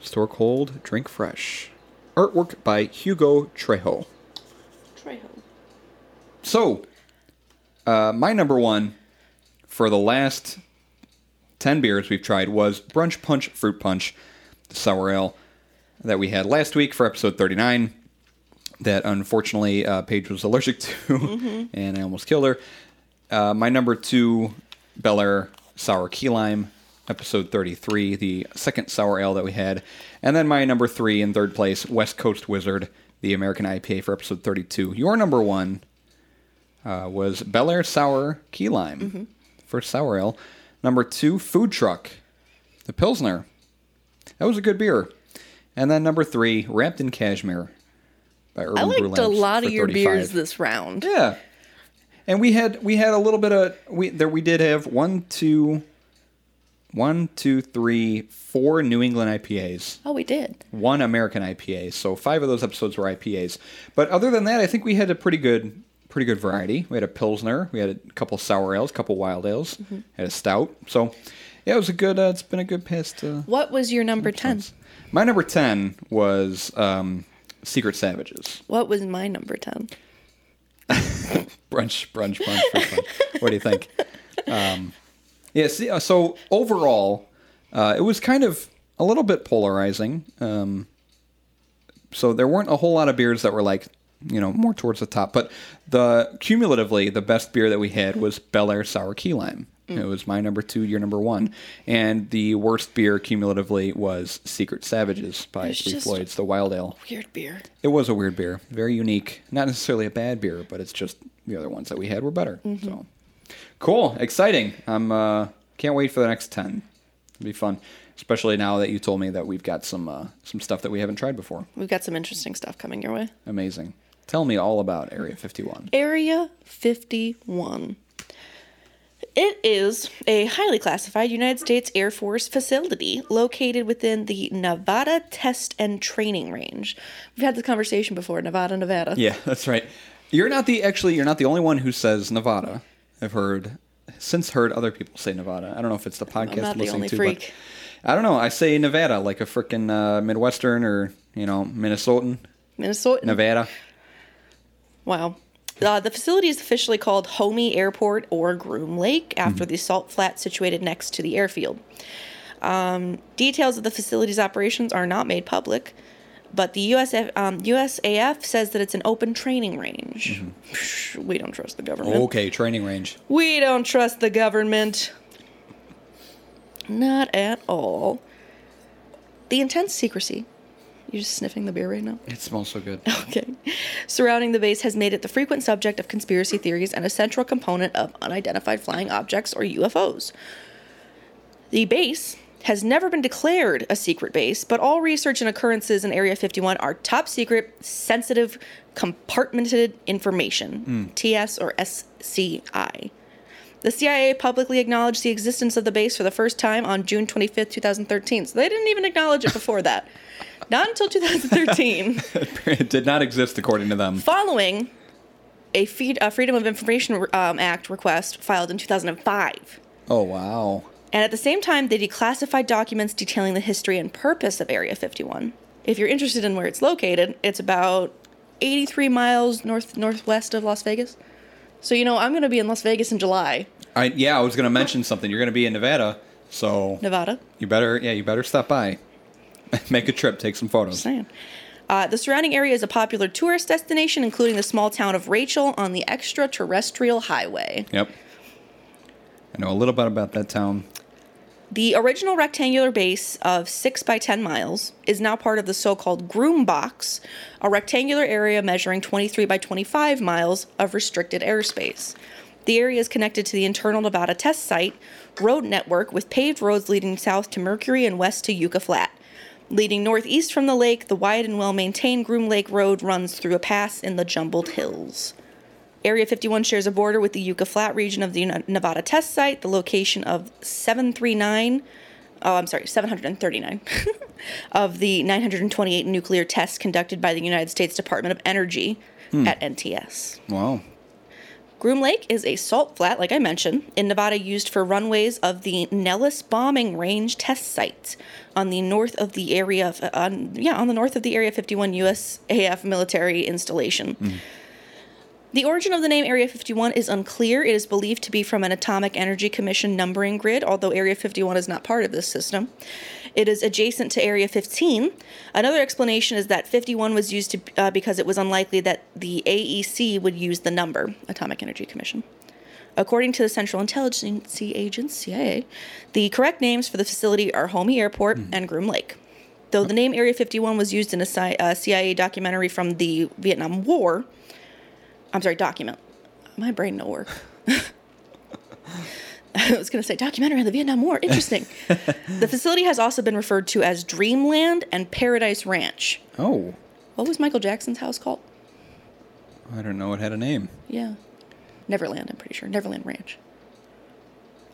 Store cold, drink fresh. Artwork by Hugo Trejo. Trejo. So, uh, my number one for the last 10 beers we've tried was Brunch Punch Fruit Punch, the sour ale that we had last week for episode 39 that unfortunately uh, Paige was allergic to, and I almost killed her. Uh, my number two, Bel Air Sour Key Lime, episode 33, the second sour ale that we had. And then my number three in third place, West Coast Wizard, the American IPA for episode 32. Your number one uh, was Bel Air Sour Key Lime for sour ale. Number two, Food Truck, the Pilsner. That was a good beer. And then number three, Wrapped in Cashmere by Urban I Brew liked a lot of your 35. beers this round. Yeah, and we had we had a little bit of we there we did have one two, one two three four New England IPAs, Oh, we did. one American IPA. So five of those episodes were IPAs. But other than that, I think we had a pretty good pretty good variety. We had a pilsner, we had a couple sour ales, a couple wild ales, Mm-hmm. had a stout. So yeah, it was a good. Uh, it's been a good past. Uh, What was your number 10? My number ten was um, Secret Savages. What was my number 10? brunch, brunch, brunch, brunch, brunch. What do you think? Um, yeah. See, uh, so overall, uh, it was kind of a little bit polarizing. Um, so there weren't a whole lot of beers that were like, you know, more towards the top. But the cumulatively, the best beer that we had was Bel Air Sour Key Lime. It was my number two, your number one, and the worst beer cumulatively was Secret Savages by It's Three Floyds, the Wild Ale. Weird beer. It was a weird beer, very unique. Not necessarily a bad beer, but it's just the other ones that we had were better. So cool, exciting. I'm uh, can't wait for the next ten. It'll be fun, especially now that you told me that we've got some uh, some stuff that we haven't tried before. We've got some interesting stuff coming your way. Amazing. Tell me all about Area 51. Area 51. It is a highly classified United States Air Force facility located within the Nevada Test and Training Range. We've had this conversation before, Nevada, Nevada. Yeah, that's right. You're not the actually. You're not the only one who says Nevada. I've heard since heard other people say Nevada. I don't know if it's the podcast I'm not the listening only to, freak. but I don't know. I say Nevada like a freaking uh, Midwestern or you know Minnesotan. Minnesota. Nevada. Wow. Uh, the facility is officially called Homey Airport or Groom Lake Mm-hmm. after the salt flat situated next to the airfield. Um, details of the facility's operations are not made public, but the USF, um, USAF says that it's an open training range. Mm-hmm. We don't trust the government. Okay, training range. We don't trust the government. Not at all. The intense secrecy. You're just sniffing the beer right now? It smells so good. Okay. Surrounding the base has made it the frequent subject of conspiracy theories and a central component of unidentified flying objects or UFOs. The base has never been declared a secret base, but all research and occurrences in Area 51 are top secret, sensitive, compartmented information, hmm. TS or SCI. The CIA publicly acknowledged the existence of the base for the first time on June 25th, 2013. So they didn't even acknowledge it before that. Not until 2013, it did not exist according to them. following a, feed, a Freedom of Information um, Act request filed in 2005. Oh wow. And at the same time, they declassified documents detailing the history and purpose of Area 51. If you're interested in where it's located, it's about 83 miles north northwest of Las Vegas. So you know, I'm going to be in Las Vegas in July, I yeah, I was gonna mention something. You're gonna be in Nevada, so Nevada. you better yeah, you better stop by. Make a trip, take some photos. Saying. Uh, the surrounding area is a popular tourist destination, including the small town of Rachel on the extraterrestrial highway. Yep. I know a little bit about that town. The original rectangular base of 6 by 10 miles is now part of the so called Groom Box, a rectangular area measuring 23 by 25 miles of restricted airspace. The area is connected to the internal Nevada test site road network with paved roads leading south to Mercury and west to Yucca Flat. Leading northeast from the lake, the wide and well maintained Groom Lake Road runs through a pass in the jumbled hills. Area 51 shares a border with the Yucca Flat region of the Nevada test site, the location of 739, oh, I'm sorry, 739 of the 928 nuclear tests conducted by the United States Department of Energy hmm. at NTS. Wow. Groom Lake is a salt flat, like I mentioned, in Nevada used for runways of the Nellis Bombing Range test site on the north of the area, of, uh, on, yeah, on the north of the Area 51 USAF military installation. The origin of the name Area 51 is unclear. It is believed to be from an Atomic Energy Commission numbering grid, although Area 51 is not part of this system. It is adjacent to Area 15. Another explanation is that 51 was used to, uh, because it was unlikely that the AEC would use the number, Atomic Energy Commission. According to the Central Intelligence Agency, CIA, the correct names for the facility are Homey Airport and Groom Lake. Though the name Area 51 was used in a uh, CIA documentary from the Vietnam War, I'm sorry, document. My brain no work. I was going to say documentary on the Vietnam War. Interesting. the facility has also been referred to as Dreamland and Paradise Ranch. Oh, What was Michael Jackson's house called? I don't know. It had a name. Yeah. Neverland, I'm pretty sure. Neverland Ranch.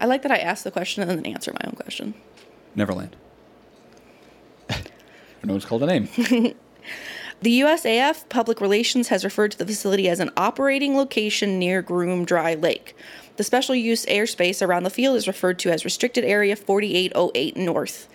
I like that I asked the question and then answer my own question. Neverland. I know it's called a name. The USAF Public Relations has referred to the facility as an operating location near Groom Dry Lake. The special use airspace around the field is referred to as Restricted Area 4808 North.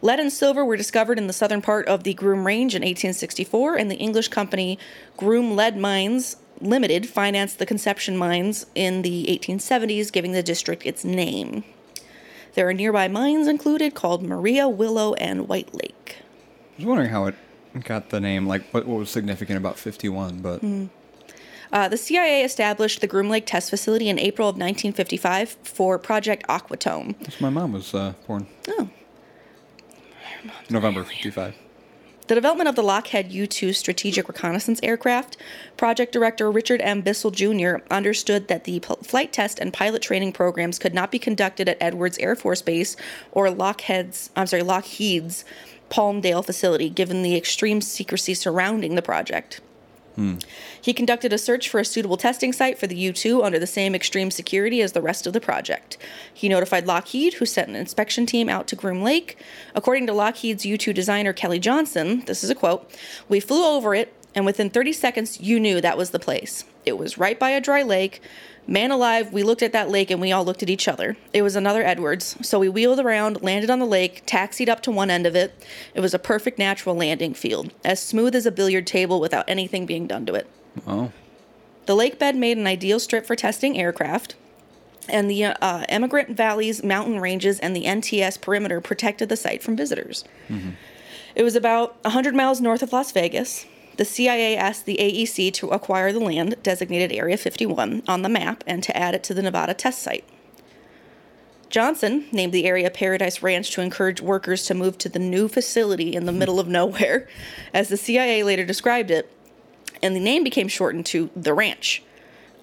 Lead and silver were discovered in the southern part of the Groom Range in 1864, and the English company Groom Lead Mines Limited financed the Conception mines in the 1870s, giving the district its name. There are nearby mines included called Maria, Willow, and White Lake. I was wondering how it got the name. Like, what, what was significant about 51? But mm. Uh, the CIA established the Groom Lake Test Facility in April of 1955 for Project Aquatone. that's my mom was uh, born. Oh. November 55. The development of the Lockheed U 2 Strategic Reconnaissance Aircraft, Project Director Richard M. Bissell Jr. understood that the flight test and pilot training programs could not be conducted at Edwards Air Force Base or Lockheed's, I'm sorry, Lockheed's Palmdale facility, given the extreme secrecy surrounding the project. He conducted a search for a suitable testing site for the U 2 under the same extreme security as the rest of the project. He notified Lockheed, who sent an inspection team out to Groom Lake. According to Lockheed's U 2 designer Kelly Johnson, this is a quote We flew over it, and within 30 seconds, you knew that was the place. It was right by a dry lake. Man alive, we looked at that lake and we all looked at each other. It was another Edwards, so we wheeled around, landed on the lake, taxied up to one end of it. It was a perfect natural landing field, as smooth as a billiard table without anything being done to it. Oh, The lake bed made an ideal strip for testing aircraft, and the uh, Emigrant Valleys, mountain ranges, and the NTS perimeter protected the site from visitors. It was about 100 miles north of Las Vegas. The CIA asked the AEC to acquire the land designated Area 51 on the map and to add it to the Nevada test site. Johnson named the area Paradise Ranch to encourage workers to move to the new facility in the middle of nowhere, as the CIA later described it, and the name became shortened to The Ranch.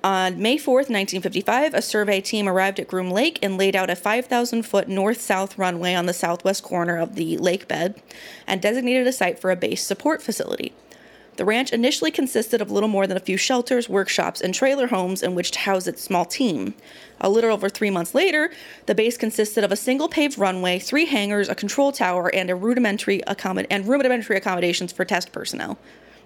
On May 4th, 1955, a survey team arrived at Groom Lake and laid out a 5,000 foot north south runway on the southwest corner of the lake bed and designated a site for a base support facility. The ranch initially consisted of little more than a few shelters, workshops, and trailer homes in which to house its small team. A little over three months later, the base consisted of a single paved runway, three hangars, a control tower, and a rudimentary accommod- and rudimentary accommodations for test personnel.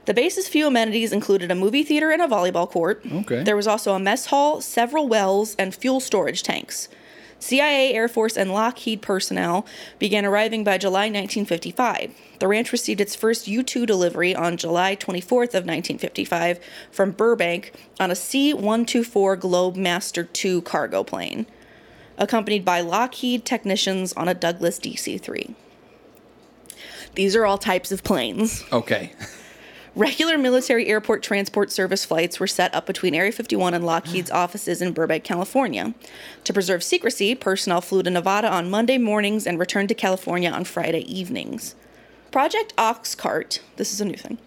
The base's few amenities included a movie theater and a volleyball court. Okay. There was also a mess hall, several wells, and fuel storage tanks. CIA, Air Force, and Lockheed personnel began arriving by July 1955. The ranch received its first U-2 delivery on July 24th of 1955 from Burbank on a C-124 Globemaster II cargo plane, accompanied by Lockheed technicians on a Douglas DC-3. These are all types of planes. Okay. Regular military airport transport service flights were set up between Area 51 and Lockheed's offices in Burbank, California. To preserve secrecy, personnel flew to Nevada on Monday mornings and returned to California on Friday evenings. Project Oxcart, this is a new thing,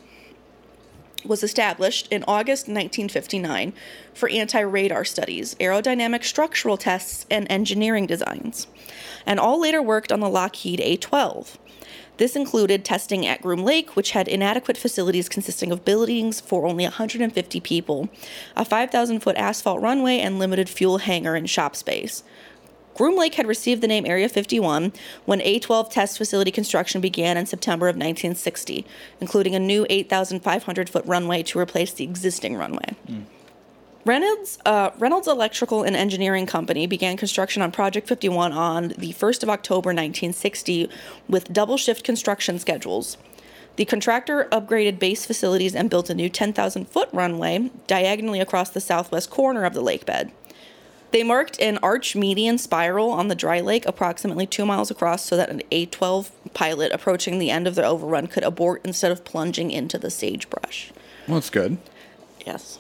was established in August 1959 for anti radar studies, aerodynamic structural tests, and engineering designs, and all later worked on the Lockheed A 12. This included testing at Groom Lake, which had inadequate facilities consisting of buildings for only 150 people, a 5,000 foot asphalt runway, and limited fuel hangar and shop space. Groom Lake had received the name Area 51 when A 12 test facility construction began in September of 1960, including a new 8,500 foot runway to replace the existing runway. Hmm. Reynolds, uh, Reynolds Electrical and Engineering Company began construction on Project 51 on the 1st of October 1960 with double shift construction schedules. The contractor upgraded base facilities and built a new 10,000 foot runway diagonally across the southwest corner of the lake bed. They marked an Archimedean spiral on the dry lake approximately two miles across so that an A 12 pilot approaching the end of the overrun could abort instead of plunging into the sagebrush. Well, that's good. Yes.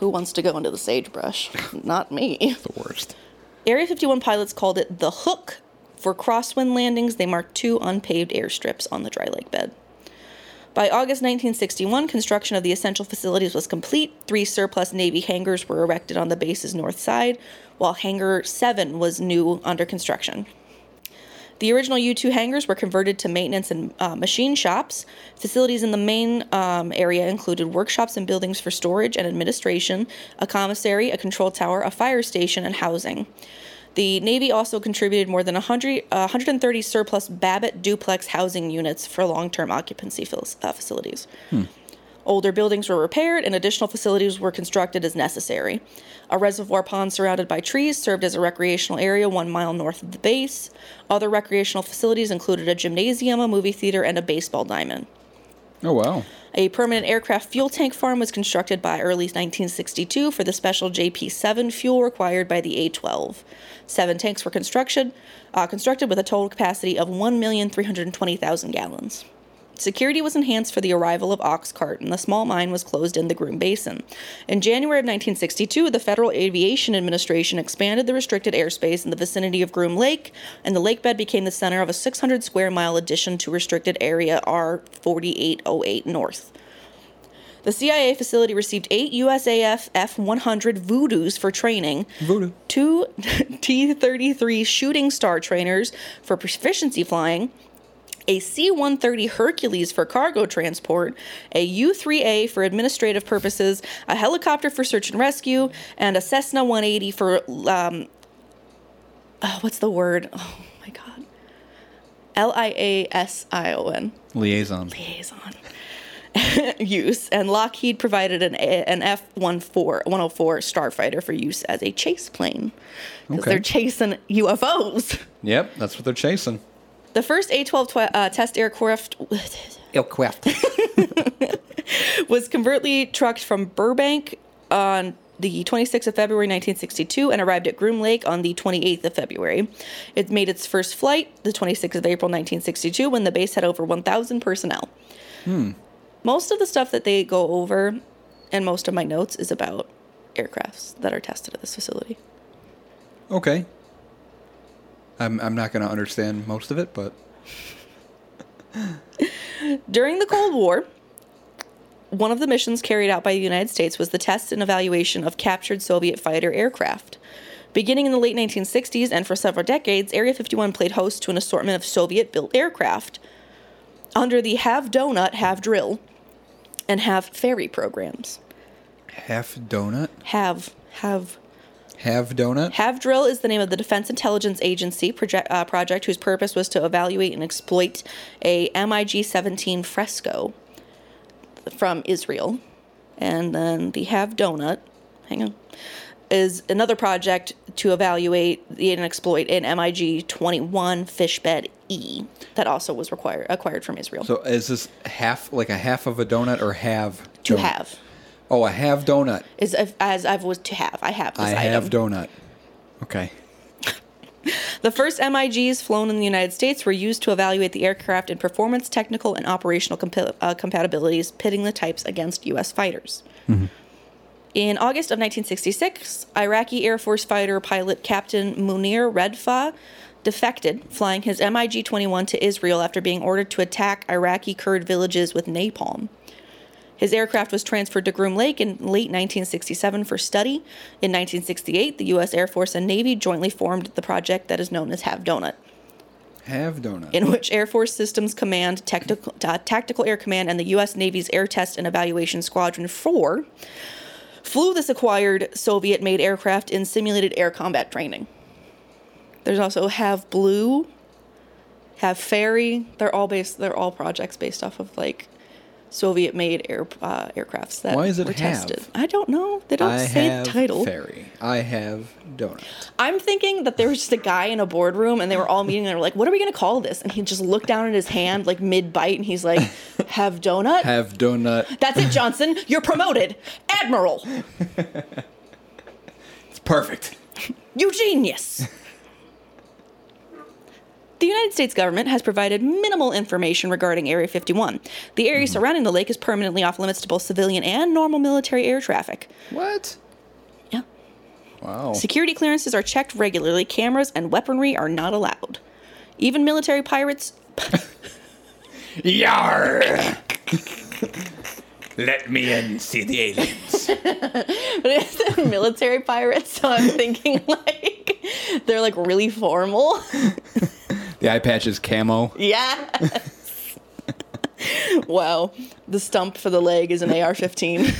Who wants to go into the sagebrush? Not me. The worst. Area 51 pilots called it the hook. For crosswind landings, they marked two unpaved airstrips on the dry lake bed. By August 1961, construction of the essential facilities was complete. Three surplus Navy hangars were erected on the base's north side, while Hangar 7 was new under construction. The original U 2 hangars were converted to maintenance and uh, machine shops. Facilities in the main um, area included workshops and buildings for storage and administration, a commissary, a control tower, a fire station, and housing. The Navy also contributed more than 100, uh, 130 surplus Babbitt duplex housing units for long term occupancy fil- uh, facilities. Older buildings were repaired and additional facilities were constructed as necessary. A reservoir pond surrounded by trees served as a recreational area one mile north of the base. Other recreational facilities included a gymnasium, a movie theater, and a baseball diamond. Oh wow. A permanent aircraft fuel tank farm was constructed by early 1962 for the special JP 7 fuel required by the A 12. Seven tanks were constructed, uh, constructed with a total capacity of 1,320,000 gallons. Security was enhanced for the arrival of Oxcart, and the small mine was closed in the Groom Basin. In January of 1962, the Federal Aviation Administration expanded the restricted airspace in the vicinity of Groom Lake, and the lake bed became the center of a 600 square mile addition to restricted area R 4808 North. The CIA facility received eight USAF F 100 Voodoos for training, Voodoo. two T 33 shooting star trainers for proficiency flying, a C 130 Hercules for cargo transport, a U 3A for administrative purposes, a helicopter for search and rescue, and a Cessna 180 for, um, oh, what's the word? Oh my God. L I A S I O N Liaison. liaison use, and Lockheed provided an an F 104 104 Starfighter for use as a chase plane because Okay. they're chasing UFOs. Yep, that's what they're chasing. The first A 12 tw- uh, test aircraft Aircraft. was covertly trucked from Burbank on the 26th of February 1962 and arrived at Groom Lake on the 28th of February. It made its first flight the 26th of April 1962 when the base had over 1,000 personnel. Most of the stuff that they go over and most of my notes is about aircrafts that are tested at this facility. okay. I'm I'm not gonna understand most of it, but During the Cold War, one of the missions carried out by the United States was the test and evaluation of captured Soviet fighter aircraft. Beginning in the late 1960s and for several decades, Area 51 played host to an assortment of Soviet built aircraft under the Have Donut, Have Drill, and Have Ferry programs. Half donut. Have, have Have donut. Have Drill is the name of the Defense Intelligence Agency project, uh, project whose purpose was to evaluate and exploit a MiG 17 Fresco from Israel. And then the Have Donut, hang on, is another project to evaluate and exploit an MiG 21 Fishbed E that also was required, acquired from Israel. So is this half like a half of a donut or have? to donut? have. Oh, a have donut. Is as- as I was to have. I have this I item. have donut. Okay. The first MiGs flown in the United States were used to evaluate the aircraft in performance, technical, and operational compa- uh, compatibilities, pitting the types against U.S. fighters. In August of 1966, Iraqi Air Force fighter pilot Captain Munir Redfa defected, flying his MiG 21 to Israel after being ordered to attack Iraqi Kurd villages with napalm. His aircraft was transferred to Groom Lake in late 1967 for study. In 1968, the U.S. Air Force and Navy jointly formed the project that is known as Have Donut, Have donut. in which Air Force Systems Command, Tactical, uh, Tactical Air Command, and the U.S. Navy's Air Test and Evaluation Squadron 4 flew this acquired Soviet made aircraft in simulated air combat training. There's also Have Blue, Have Ferry. They're all based. They're all projects based off of like Soviet-made air uh, aircrafts that Why is it were have? tested. I don't know. They don't I say have the title. fairy. I have donut. I'm thinking that there was just a guy in a boardroom and they were all meeting and they were like, what are we going to call this? And he just looked down at his hand like mid bite and he's like, have donut? Have donut. That's it, Johnson. You're promoted. Admiral. It's perfect. You genius. The United States government has provided minimal information regarding Area 51. The area mm-hmm. surrounding the lake is permanently off limits to both civilian and normal military air traffic. What? Yeah. Wow. Security clearances are checked regularly. Cameras and weaponry are not allowed. Even military pirates. Yar! Let me in see the aliens. But it's military pirates, so I'm thinking like they're like really formal. The eye patch is camo. Yeah. wow. The stump for the leg is an AR 15.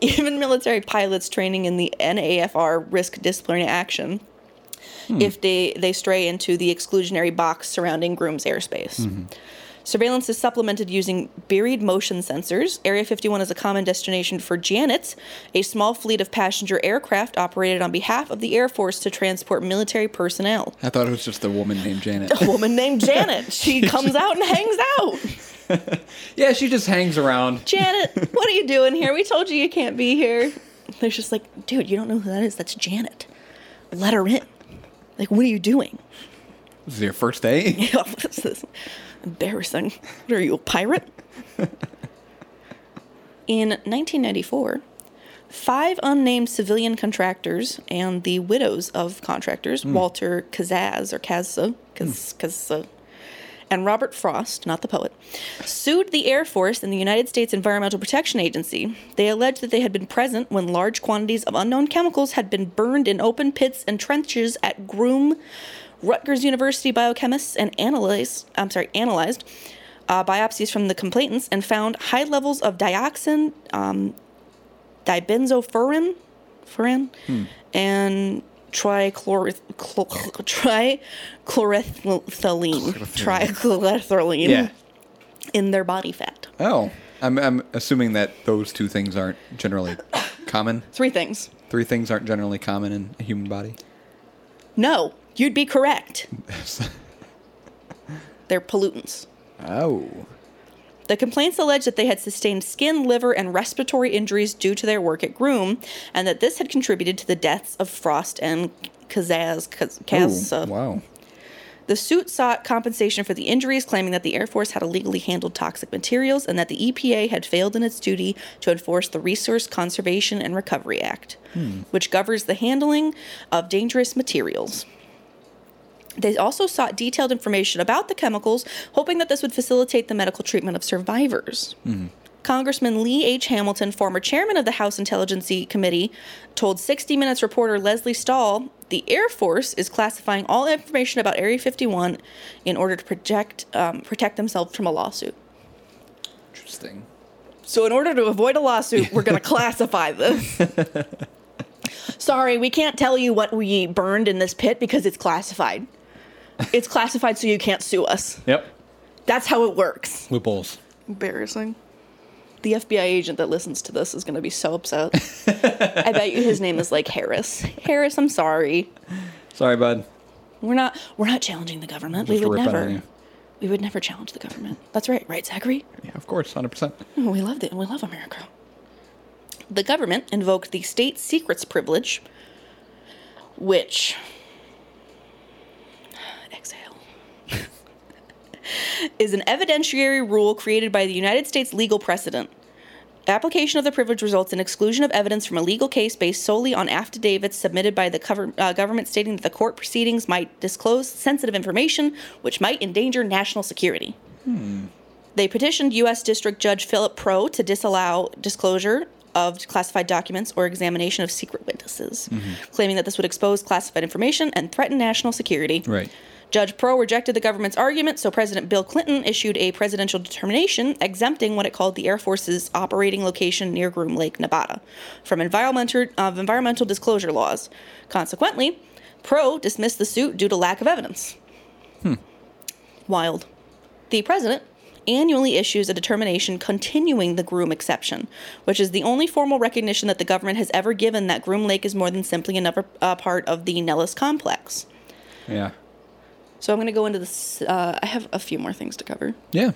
Even military pilots training in the NAFR risk disciplinary action hmm. if they, they stray into the exclusionary box surrounding Groom's airspace. Mm-hmm. Surveillance is supplemented using buried motion sensors. Area 51 is a common destination for Janets, a small fleet of passenger aircraft operated on behalf of the Air Force to transport military personnel. I thought it was just a woman named Janet. A woman named Janet. She comes out and hangs out. yeah, she just hangs around. Janet, what are you doing here? We told you you can't be here. They're just like, dude, you don't know who that is. That's Janet. Let her in. Like, what are you doing? This is your first day? What is this? Embarrassing. What are you, a pirate? In 1994, five unnamed civilian contractors and the widows of contractors, hmm. Walter Kazaz or Kazza, hmm. Kaz, Kazza, and Robert Frost, not the poet, sued the Air Force and the United States Environmental Protection Agency. They alleged that they had been present when large quantities of unknown chemicals had been burned in open pits and trenches at Groom. Rutgers University biochemists and analyzed, I'm sorry, analyzed uh, biopsies from the complainants and found high levels of dioxin, um, dibenzofuran, furan, and trichloreth- chl- trichloroethylene, trichloroethylene Yeah. in their body fat. Oh. I'm, I'm assuming that those two things aren't generally common. Three things. Three things aren't generally common in a human body. No, you'd be correct. They're pollutants. Oh. The complaints allege that they had sustained skin, liver, and respiratory injuries due to their work at Groom, and that this had contributed to the deaths of Frost and Kazaz. Kaz, Ooh, uh, wow. The suit sought compensation for the injuries, claiming that the Air Force had illegally handled toxic materials and that the EPA had failed in its duty to enforce the Resource Conservation and Recovery Act, which governs the handling of dangerous materials. They also sought detailed information about the chemicals, hoping that this would facilitate the medical treatment of survivors. Congressman Lee H. Hamilton, former chairman of the House Intelligence Committee, told 60 Minutes reporter Lesley Stahl the Air Force is classifying all information about Area 51 in order to protect, um, protect themselves from a lawsuit. Interesting. So, in order to avoid a lawsuit, we're going to classify this. Sorry, we can't tell you what we burned in this pit because it's classified. It's classified so you can't sue us. Yep. That's how it works. Loopholes. Embarrassing. The FBI agent that listens to this is going to be so upset. I bet you his name is like Harris. Harris, I'm sorry. Sorry, bud. We're not we're not challenging the government. Just we would rip out of never. We would never challenge the government. That's right, right, Zachary? Yeah, of course, hundred percent. Oh, we love it. and We love America. The government invoked the state secrets privilege, which. Is an evidentiary rule created by the United States legal precedent. Application of the privilege results in exclusion of evidence from a legal case based solely on affidavits submitted by the cover, uh, government stating that the court proceedings might disclose sensitive information which might endanger national security. They petitioned U.S. District Judge Philip Pro to disallow disclosure of classified documents or examination of secret witnesses, claiming that this would expose classified information and threaten national security. Right. Judge Pro rejected the government's argument, so President Bill Clinton issued a presidential determination exempting what it called the Air Force's operating location near Groom Lake, Nevada, from environmental, uh, environmental disclosure laws. Consequently, Pro dismissed the suit due to lack of evidence. Hmm. Wild. The president annually issues a determination continuing the Groom exception, which is the only formal recognition that the government has ever given that Groom Lake is more than simply another uh, part of the Nellis complex. Yeah. So I'm going to go into this. Uh, I have a few more things to cover. Yeah.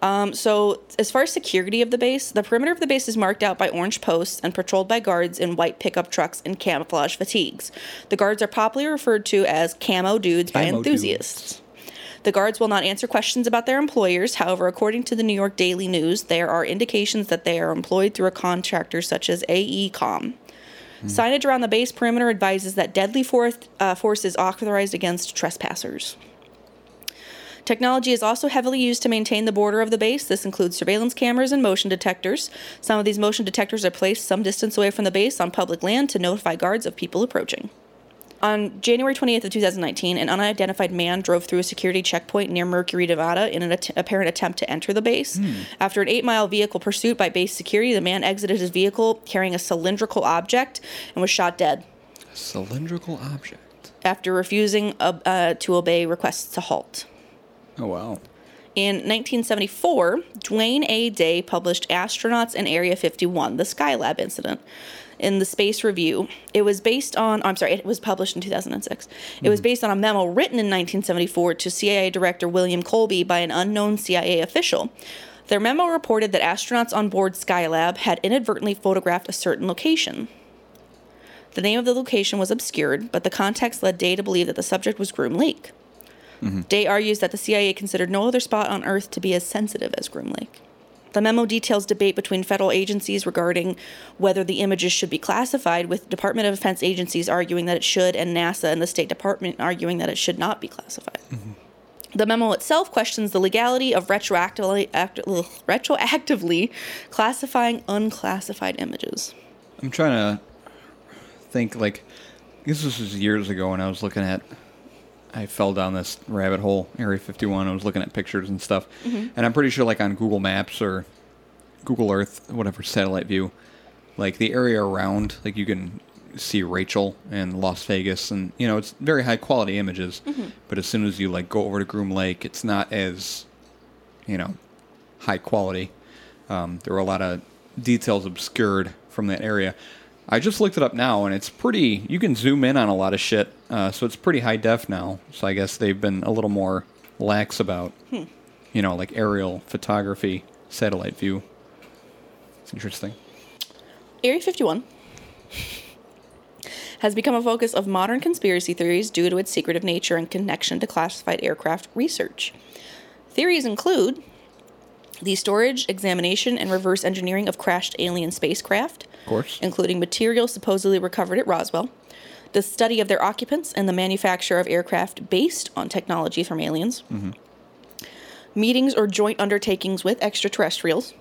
Um, so, as far as security of the base, the perimeter of the base is marked out by orange posts and patrolled by guards in white pickup trucks and camouflage fatigues. The guards are popularly referred to as camo dudes by Camo enthusiasts. The guards will not answer questions about their employers. However, according to the New York Daily News, there are indications that they are employed through a contractor such as AECOM. Signage around the base perimeter advises that deadly force, uh, force is authorized against trespassers. Technology is also heavily used to maintain the border of the base. This includes surveillance cameras and motion detectors. Some of these motion detectors are placed some distance away from the base on public land to notify guards of people approaching. On January 28th of 2019, an unidentified man drove through a security checkpoint near Mercury, Nevada in an att- apparent attempt to enter the base. After an 8-mile vehicle pursuit by base security, the man exited his vehicle carrying a cylindrical object and was shot dead A Cylindrical object. after refusing uh, uh, to obey requests to halt. Oh wow. In 1974, Dwayne A. Day published Astronauts in Area 51, the Skylab incident, in the Space Review. It was based on, I'm sorry, it was published in 2006. It was mm-hmm. based on a memo written in 1974 to CIA Director William Colby by an unknown CIA official. Their memo reported that astronauts on board Skylab had inadvertently photographed a certain location. The name of the location was obscured, but the context led Day to believe that the subject was Groom Lake. Mm-hmm. Day argues that the CIA considered no other spot on Earth to be as sensitive as Groom Lake. The memo details debate between federal agencies regarding whether the images should be classified, with Department of Defense agencies arguing that it should, and NASA and the State Department arguing that it should not be classified. Mm-hmm. The memo itself questions the legality of retroactively, act, retroactively classifying unclassified images. I'm trying to think like this was years ago when I was looking at I fell down this rabbit hole, Area 51. I was looking at pictures and stuff. And I'm pretty sure like on Google Maps or Google Earth, whatever satellite view, like the area around, like you can see Rachel and Las Vegas and you know, it's very high quality images. But as soon as you like go over to Groom Lake, it's not as you know, high quality. Um, there were a lot of details obscured from that area. I just looked it up now, and it's pretty. You can zoom in on a lot of shit, uh, so it's pretty high def now. So I guess they've been a little more lax about, you know, like aerial photography, satellite view. It's interesting. Area 51 has become a focus of modern conspiracy theories due to its secretive nature and connection to classified aircraft research. Theories include the storage, examination, and reverse engineering of crashed alien spacecraft, Of course. including material supposedly recovered at Roswell, the study of their occupants and the manufacture of aircraft based on technology from aliens, meetings or joint undertakings with extraterrestrials,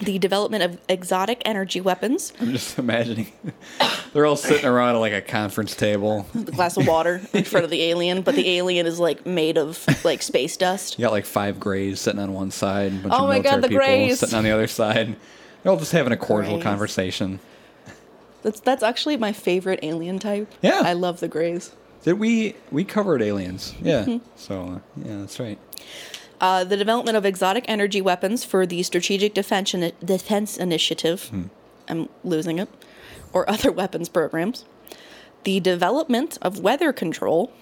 the development of exotic energy weapons, I'm just imagining they're all sitting around like a conference table. the glass of water in front of the alien, but the alien is like made of like space dust. You got like five Greys sitting on one side, and a bunch Oh of my God, the people Greys. sitting on the other side. They're all just having a cordial Greys. conversation. That's that's actually my favorite alien type. Yeah. I love the grays. Did we we covered aliens? Yeah. Mm-hmm. So uh, yeah, that's right. Uh, the development of exotic energy weapons for the Strategic Defense, Defense Initiative. I'm losing it. Or other weapons programs. The development of weather control.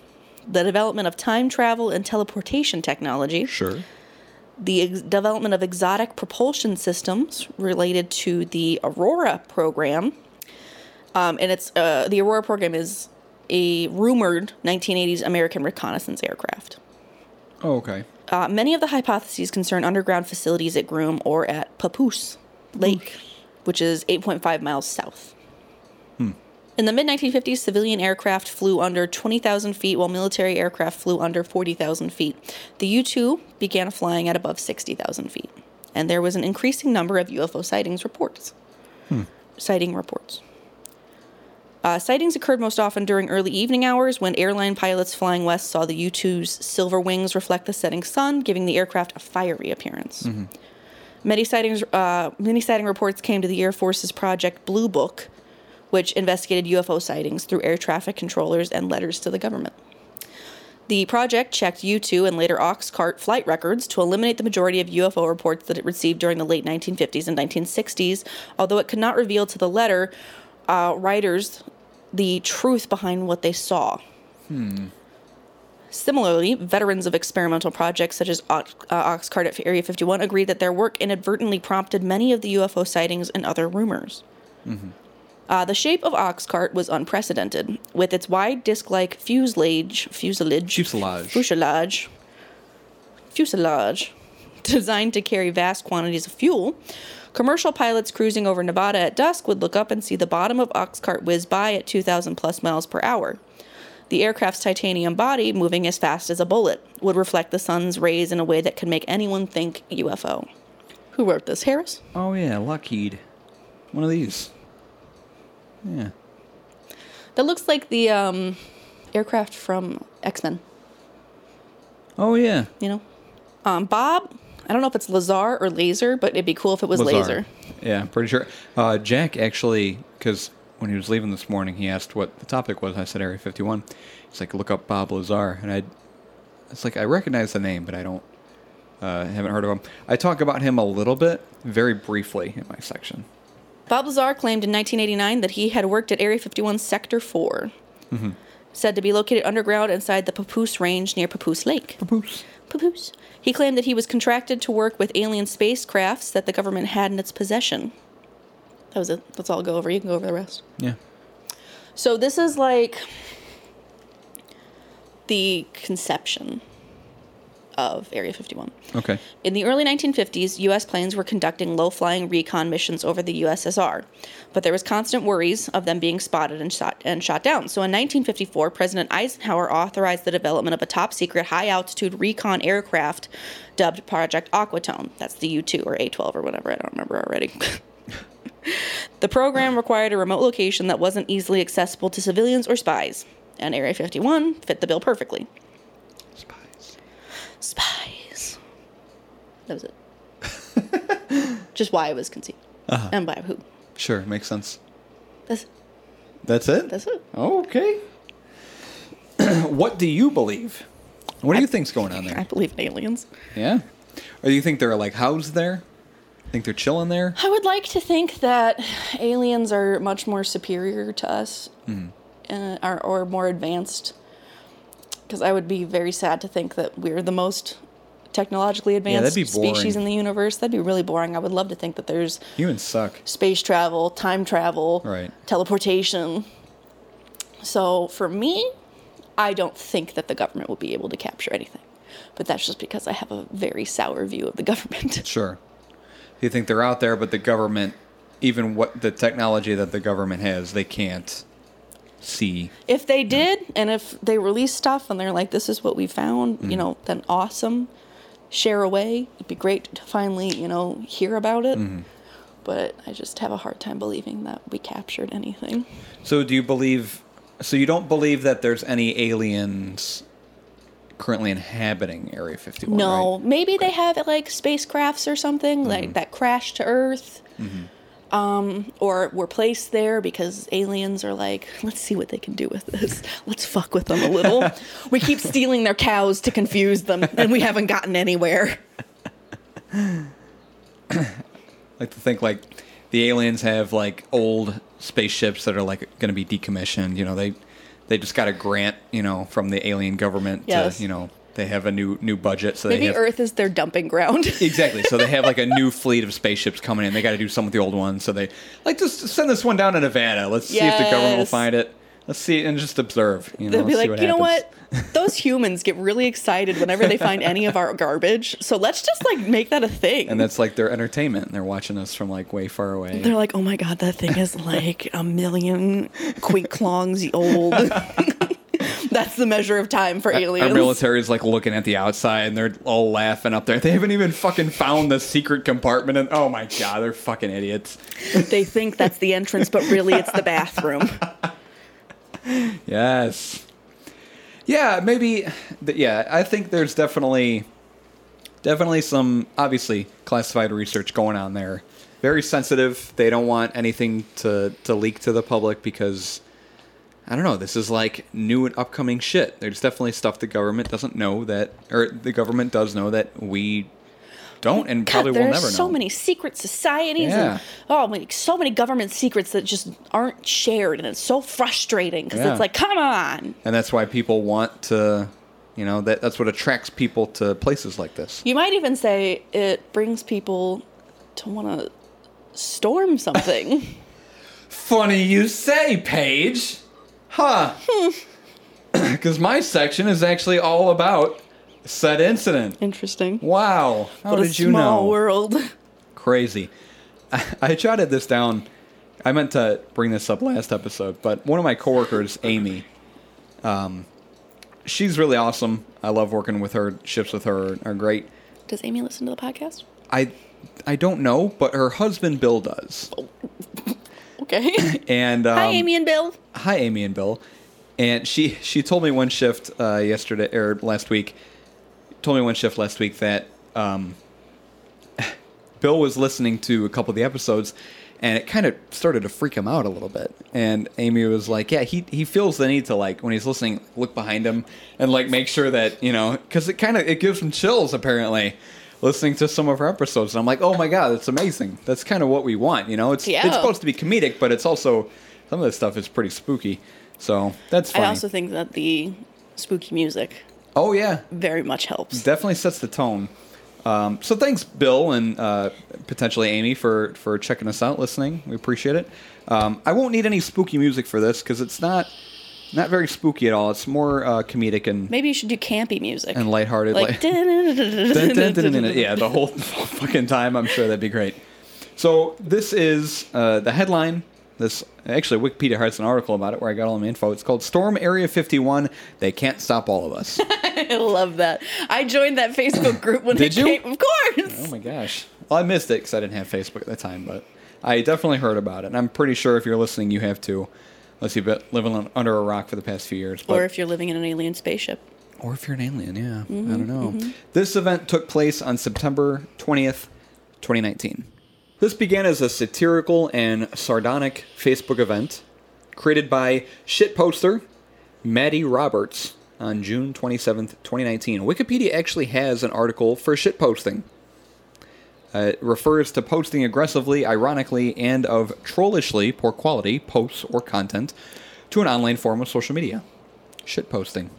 The development of time travel and teleportation technology. Sure. The ex- development of exotic propulsion systems related to the Aurora program. Um, and it's uh, the Aurora program is a rumored 1980s American reconnaissance aircraft. Oh, okay. Uh, many of the hypotheses concern underground facilities at Groom or at Papoose Lake, which is 8.5 miles south. In the mid 1950s, civilian aircraft flew under 20,000 feet, while military aircraft flew under 40,000 feet. The U 2 began flying at above 60,000 feet, and there was an increasing number of UFO sightings reports. Sighting reports. Uh, sightings occurred most often during early evening hours when airline pilots flying west saw the U 2's silver wings reflect the setting sun, giving the aircraft a fiery appearance. Many sightings, uh, many sighting reports came to the Air Force's Project Blue Book, which investigated UFO sightings through air traffic controllers and letters to the government. The project checked U 2 and later Oxcart flight records to eliminate the majority of UFO reports that it received during the late 1950s and 1960s, although it could not reveal to the letter uh, writers the truth behind what they saw. Similarly, veterans of experimental projects such as Ox- uh, Oxcart at Area 51 agreed that their work inadvertently prompted many of the UFO sightings and other rumors. Uh, the shape of Oxcart was unprecedented, with its wide disc-like fuselage, fuselage, Fuselage. fuselage, fuselage, designed to carry vast quantities of fuel. Commercial pilots cruising over Nevada at dusk would look up and see the bottom of Oxcart whiz by at 2,000 plus miles per hour. The aircraft's titanium body, moving as fast as a bullet, would reflect the sun's rays in a way that could make anyone think UFO. Who wrote this, Harris? Oh yeah, Lockheed. One of these. Yeah. That looks like the um, aircraft from X Men. Oh yeah. You know, um, Bob. I don't know if it's Lazar or Laser, but it'd be cool if it was Laser. Yeah, I'm pretty sure. Uh, Jack actually, because when he was leaving this morning, he asked what the topic was. I said Area 51. He's like, look up Bob Lazar, and I, it's like I recognize the name, but I don't, uh, haven't heard of him. I talk about him a little bit, very briefly in my section. Bob Lazar claimed in 1989 that he had worked at Area 51 Sector 4, mm-hmm. said to be located underground inside the Papoose Range near Papoose Lake. Papoose. Papoose. He claimed that he was contracted to work with alien spacecrafts that the government had in its possession. That was it. That's all I'll go over. You can go over the rest. Yeah. So this is like the conception of Area 51. Okay. In the early 1950s, U.S. planes were conducting low flying recon missions over the USSR, but there was constant worries of them being spotted and shot, and shot down. So in 1954, President Eisenhower authorized the development of a top secret high altitude recon aircraft dubbed Project Aquatone. That's the U 2 or A 12 or whatever, I don't remember already. the program required a remote location that wasn't easily accessible to civilians or spies, and Area 51 fit the bill perfectly. Spies. That was it. Just why it was conceived. And by who. Sure, makes sense. That's, That's it? that's it. Okay. what do you believe? What do you think's going on there? I believe in aliens. Yeah. Or do you think they're like housed there? I think they're chilling there? I would like to think that aliens are much more superior to us uh, or, or more advanced. Because I would be very sad to think that we're the most technologically advanced that'd species in the universe. That'd be really boring. I would love to think that there's Humans suck. space travel, time travel, Right. teleportation. So for me, I don't think that the government will be able to capture anything. But that's just because I have a very sour view of the government. Sure. You think they're out there, but the government, even what the technology that the government has, they can't see. If they did, and if they release stuff and they're like, "This is what we found," Mm-hmm. you know, then awesome. Share away. It'd be great to finally, you know, hear about it. Mm-hmm. But I just have a hard time believing that we captured anything. So do you believe? So you don't believe that there's any aliens currently inhabiting Area 51? No, right? maybe they have like spacecrafts or something Mm-hmm. like that crashed to Earth, um, or were placed there because aliens are like, let's see what they can do with this. Let's fuck with them a little. we keep stealing their cows to confuse them, and we haven't gotten anywhere. like to think like the aliens have like old spaceships that are like going to be decommissioned. You know, they they just got a grant, you know, from the alien government Yes. to, you know, they have a new new budget, so they Maybe have Earth is their dumping ground. exactly. So they have like a new fleet of spaceships coming in. They got to do something with the old ones. So they like just send this one down to Nevada. Let's see if the government will find it. Let's see and just observe. You know, They'll be like, you know what? Those humans get really excited whenever they find any of our garbage. So let's just like make that a thing. And that's like their entertainment. They're watching us from like way far away. They're like, oh my god, that thing is like a million quick-clongs old. That's the measure of time for aliens. Our military is like looking at the outside and they're all laughing up there. They haven't even fucking found the secret compartment. And oh my god, they're fucking idiots. They think that's the entrance, but really it's the bathroom. Yes. Yeah, maybe. Yeah, I think there's definitely, definitely some obviously classified research going on there. Very sensitive. They don't want anything to to leak to the public because I don't know. This is like new and upcoming shit. There's definitely stuff the government doesn't know that, or the government does know that we don't, and probably will never know. so many secret societies Yeah. and oh, like, so many government secrets that just aren't shared, and it's so frustrating because Yeah. it's like, come on. and that's why people want to, you know, that that's what attracts people to places like this. You might even say it brings people to want to storm something. Funny you say, Paige. Huh. Because my section is actually all about said incident. Interesting. Wow. How what a did you small know? world. Crazy. I, I jotted this down. I meant to bring this up last episode, but one of my coworkers, Amy, um, she's really awesome. I love working with her. Shifts with her are, are great. Does Amy listen to the podcast? I, I don't know, but her husband Bill does. Okay. And um, Hi, Amy and Bill. hi amy and bill and she she told me one shift uh, yesterday or last week told me one shift last week that um, bill was listening to a couple of the episodes and it kind of started to freak him out a little bit and amy was like yeah he, he feels the need to like when he's listening look behind him and like make sure that you know because it kind of it gives him chills apparently listening to some of her episodes and i'm like oh my god that's amazing. That's kind of what we want you know? It's Yeah. it's supposed to be comedic but it's also some of this stuff is pretty spooky. So that's funny. I also think that the spooky music oh yeah. very much helps. definitely sets the tone. Um, so thanks bill and uh, potentially amy for for checking us out listening. We appreciate it. Um, i won't need any spooky music for this because it's not not very spooky at all it's more uh, comedic and Maybe you should do campy music. and lighthearted like, Dun, dun, dun, dun, dun. yeah, the whole fucking time. I'm sure that'd be great. So this is uh, the headline. This actually Wikipedia has an article about it where I got all my info. It's called "Storm Area 51." They can't stop all of us. I love that. I joined that Facebook group when Did it you? came. Of course. oh my gosh! Well, I missed it because I didn't have Facebook at the time, but I definitely heard about it. And I'm pretty sure if you're listening, you have too, unless you've been living on- under a rock for the past few years. But or if you're living in an alien spaceship. Or if you're an alien, yeah. I mm-hmm, don't know. Mm-hmm. This event took place on September 20th, 2019. This began as a satirical and sardonic Facebook event created by shitposter Matty Roberts on June 27th, 2019. Wikipedia actually has an article for shitposting. Uh, refers to posting aggressively, ironically, and of trollishly poor quality posts or content to an online form of social media. Shit Shitposting.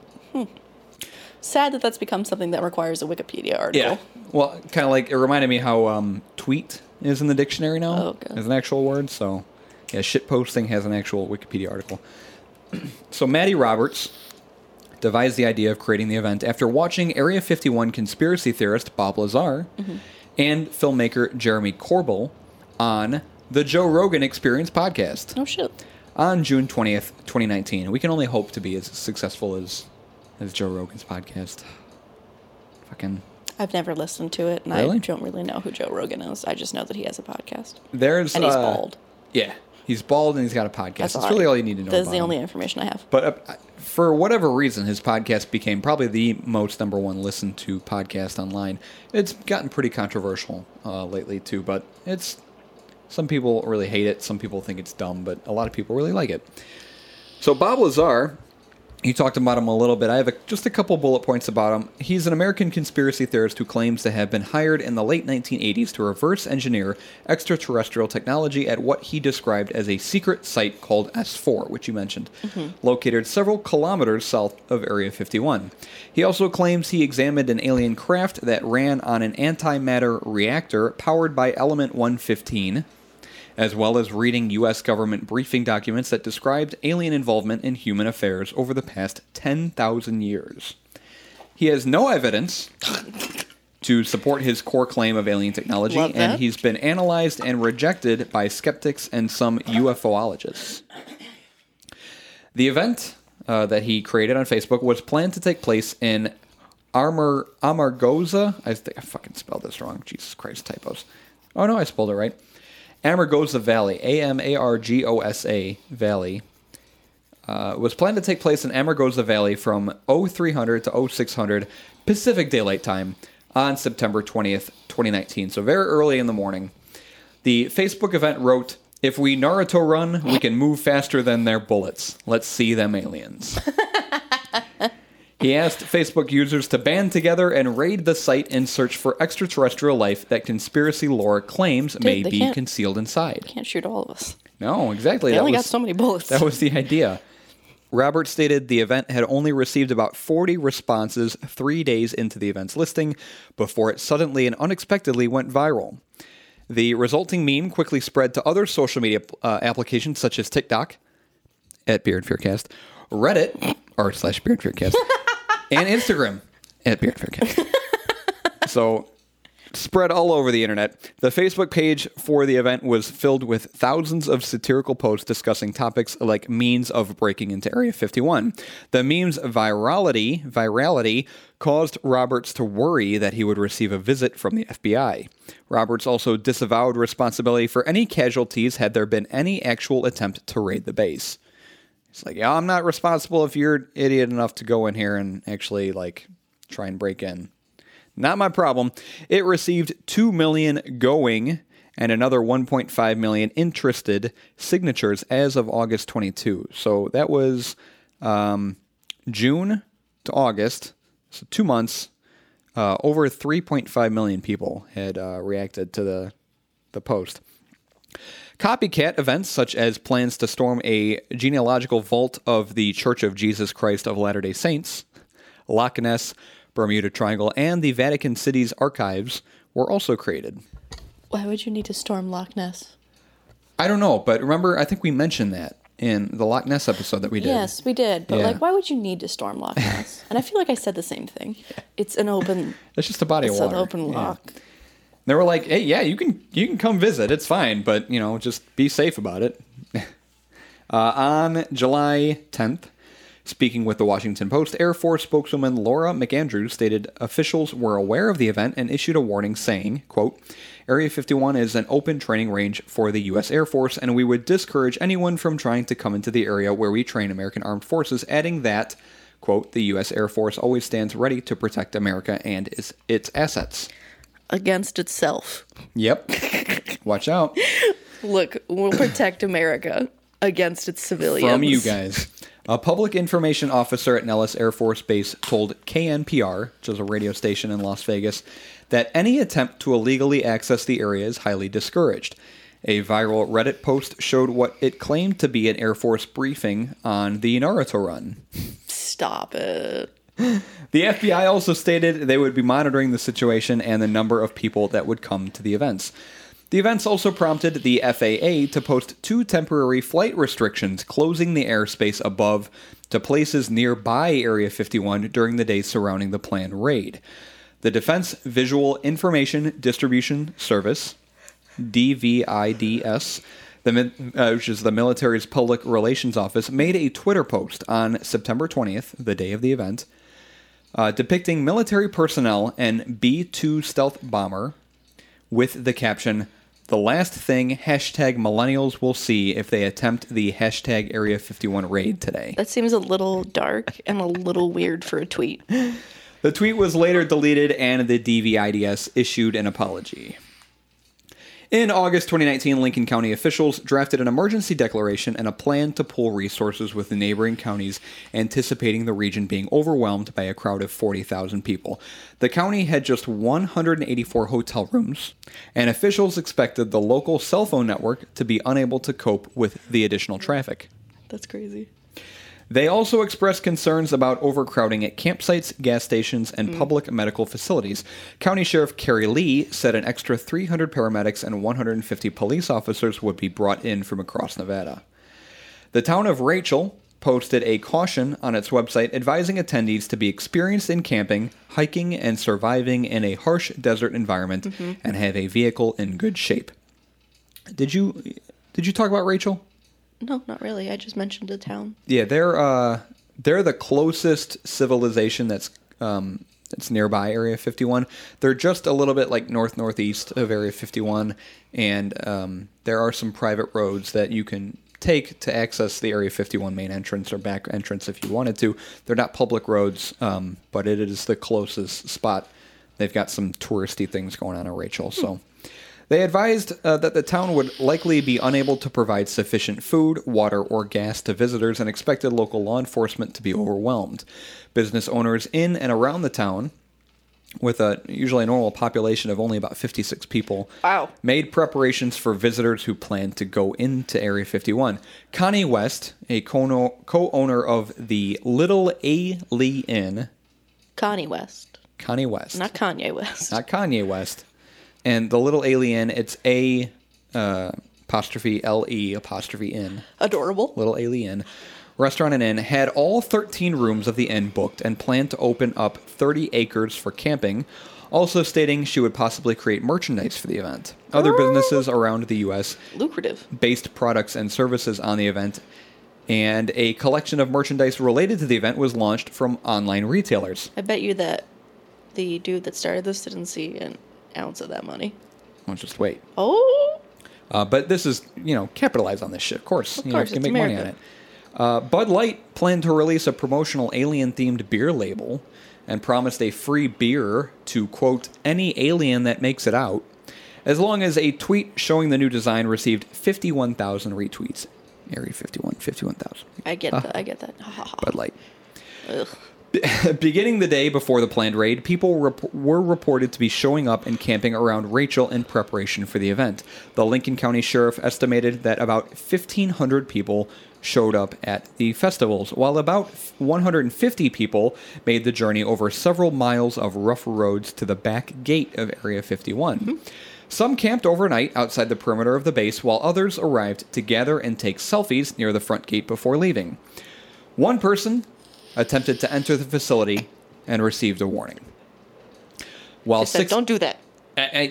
Sad that that's become something that requires a Wikipedia article. Yeah. Well, kind of like it reminded me how um, tweet is in the dictionary now Oh, as an actual word. So, yeah, shit posting has an actual Wikipedia article. so, Matty Roberts devised the idea of creating the event after watching Area 51 conspiracy theorist Bob Lazar Mm-hmm. And filmmaker Jeremy Corbell on the Joe Rogan Experience podcast. Oh shit. on June 20th, 2019. We can only hope to be as successful as as Joe Rogan's podcast. Fucking I've never listened to it, and Really? I don't really know who Joe Rogan is. I just know that he has a podcast, there's and he's uh, bald. Yeah, he's bald and he's got a podcast. That's That's all really all you need to know. That's the him. only information I have. But uh, for whatever reason, his podcast became probably the most number one listened to podcast online. It's gotten pretty controversial uh, lately too, but it's some people really hate it. Some people think it's dumb, but a lot of people really like it. So Bob Lazar, you talked about him a little bit. I have a, just a couple bullet points about him. He's an American conspiracy theorist who claims to have been hired in the late 1980s to reverse engineer extraterrestrial technology at what he described as a secret site called S4, which you mentioned, mm-hmm. located several kilometers south of Area 51. He also claims he examined an alien craft that ran on an antimatter reactor powered by Element 115 as well as reading U.S. government briefing documents that described alien involvement in human affairs over the past 10,000 years. He has no evidence to support his core claim of alien technology, and he's been analyzed and rejected by skeptics and some UFOologists. The event uh, that he created on Facebook was planned to take place in Armor Amargosa. I think I fucking spelled this wrong. Jesus Christ, typos. Oh no, I spelled it right. Amargosa Valley, A M A R G O S A Valley, uh, was planned to take place in Amargosa Valley from 0300 to 0600 Pacific Daylight Time on September 20th, 2019. So very early in the morning. The Facebook event wrote, "If we Naruto run, we can move faster than their bullets. Let's see them aliens." He asked Facebook users to band together and raid the site in search for extraterrestrial life that conspiracy lore claims may be concealed inside. Can't shoot all of us. No, exactly. They that only was, got so many bullets. That was the idea. Robert stated the event had only received about 40 responses three days into the event's listing before it suddenly and unexpectedly went viral. The resulting meme quickly spread to other social media uh, applications such as TikTok at beerandfearcast, Reddit or slash beerandfearcast, and Instagram at beerandfearcast. so spread all over the internet. The Facebook page for the event was filled with thousands of satirical posts discussing topics like means of breaking into Area 51. The meme's virality, virality caused Roberts to worry that he would receive a visit from the FBI. Roberts also disavowed responsibility for any casualties had there been any actual attempt to raid the base. It's like, yeah, I'm not responsible if you're idiot enough to go in here and actually like try and break in. Not my problem. It received 2 million going and another 1.5 million interested signatures as of August 22. So that was um, June to August, so two months. Uh, over 3.5 million people had uh, reacted to the the post. Copycat events, such as plans to storm a genealogical vault of the Church of Jesus Christ of Latter day Saints, Loch Ness, Bermuda Triangle, and the Vatican City's archives, were also created. Why would you need to storm Loch Ness? I don't know, but remember, I think we mentioned that in the Loch Ness episode that we did. Yes, we did. But Yeah. like, why would you need to storm Loch Ness? and I feel like I said the same thing. It's an open. It's just a body It's of an water. open Yeah. They were like, "Hey, yeah, you can you can come visit. It's fine, but you know, just be safe about it." uh, on July 10th, speaking with the Washington Post, Air Force spokeswoman Laura McAndrews stated officials were aware of the event and issued a warning saying, "quote Area 51 is an open training range for the U.S. Air Force, and we would discourage anyone from trying to come into the area where we train American armed forces." Adding that. Quote, the U.S. Air Force always stands ready to protect America and its, its assets. Against itself. Yep. Watch out Look, we'll protect America against its civilians. from you guys. A public information officer at Nellis Air Force Base told KNPR, which is a radio station in Las Vegas, that any attempt to illegally access the area is highly discouraged. A viral Reddit post showed what it claimed to be an Air Force briefing on the Naruto run. Stop it. The FBI also stated they would be monitoring the situation and the number of people that would come to the events. The events also prompted the FAA to post two temporary flight restrictions closing the airspace above to places nearby Area 51 during the days surrounding the planned raid. The Defense Visual Information Distribution Service, DVIDS, the, uh, which is the military's public relations office, made a Twitter post on September 20th, the day of the event, uh, depicting military personnel and B 2 stealth bomber with the caption, The last thing hashtag millennials will see if they attempt the hashtag Area 51 raid today. That seems a little dark and a little weird for a tweet. The tweet was later deleted and the DVIDS issued an apology. In August 2019, Lincoln County officials drafted an emergency declaration and a plan to pool resources with neighboring counties, anticipating the region being overwhelmed by a crowd of 40,000 people. The county had just 184 hotel rooms, and officials expected the local cell phone network to be unable to cope with the additional traffic. That's crazy. They also expressed concerns about overcrowding at campsites, gas stations, and mm. public medical facilities. County Sheriff Kerry Lee said an extra 300 paramedics and 150 police officers would be brought in from across Nevada. The town of Rachel posted a caution on its website advising attendees to be experienced in camping, hiking, and surviving in a harsh desert environment mm-hmm. and have a vehicle in good shape. Did you did you talk about Rachel? No, not really. I just mentioned a town. Yeah, they're uh, they're the closest civilization that's um, that's nearby Area 51. They're just a little bit like north northeast of Area 51, and um, there are some private roads that you can take to access the Area 51 main entrance or back entrance if you wanted to. They're not public roads, um, but it is the closest spot. They've got some touristy things going on in Rachel, so. They advised uh, that the town would likely be unable to provide sufficient food, water, or gas to visitors and expected local law enforcement to be overwhelmed. Business owners in and around the town, with a usually a normal population of only about 56 people, Wow. made preparations for visitors who planned to go into Area 51. Connie West, a co owner of the Little A Lee Inn, connie West. Connie West, Not Kanye West. not Kanye West. And the little alien, it's A uh, apostrophe L E apostrophe N, Adorable. little alien. Restaurant and inn had all 13 rooms of the inn booked and planned to open up 30 acres for camping, also stating she would possibly create merchandise for the event. Other businesses around the U.S. Lucrative. based products and services on the event, and a collection of merchandise related to the event was launched from online retailers. I bet you that the dude that started this didn't see an ounce of that money. Let's just wait. Oh, Uh, but this is, you know, capitalize on this shit. Of course, you know, course, you can make money on it. Uh, Bud Light planned to release a promotional alien-themed beer label and promised a free beer to quote any alien that makes it out, as long as a tweet showing the new design received 51,000 retweets. Area 51, 51,000. I get that. I get that. Ha, ha, ha. Bud Light. Ugh. Beginning the day before the planned raid, people rep- were reported to be showing up and camping around Rachel in preparation for the event. The Lincoln County Sheriff estimated that about 1,500 people showed up at the festivals, while about 150 people made the journey over several miles of rough roads to the back gate of Area 51. Mm-hmm. Some camped overnight outside the perimeter of the base, while others arrived to gather and take selfies near the front gate before leaving. One person attempted to enter the facility and received a warning. While said, six, don't do that.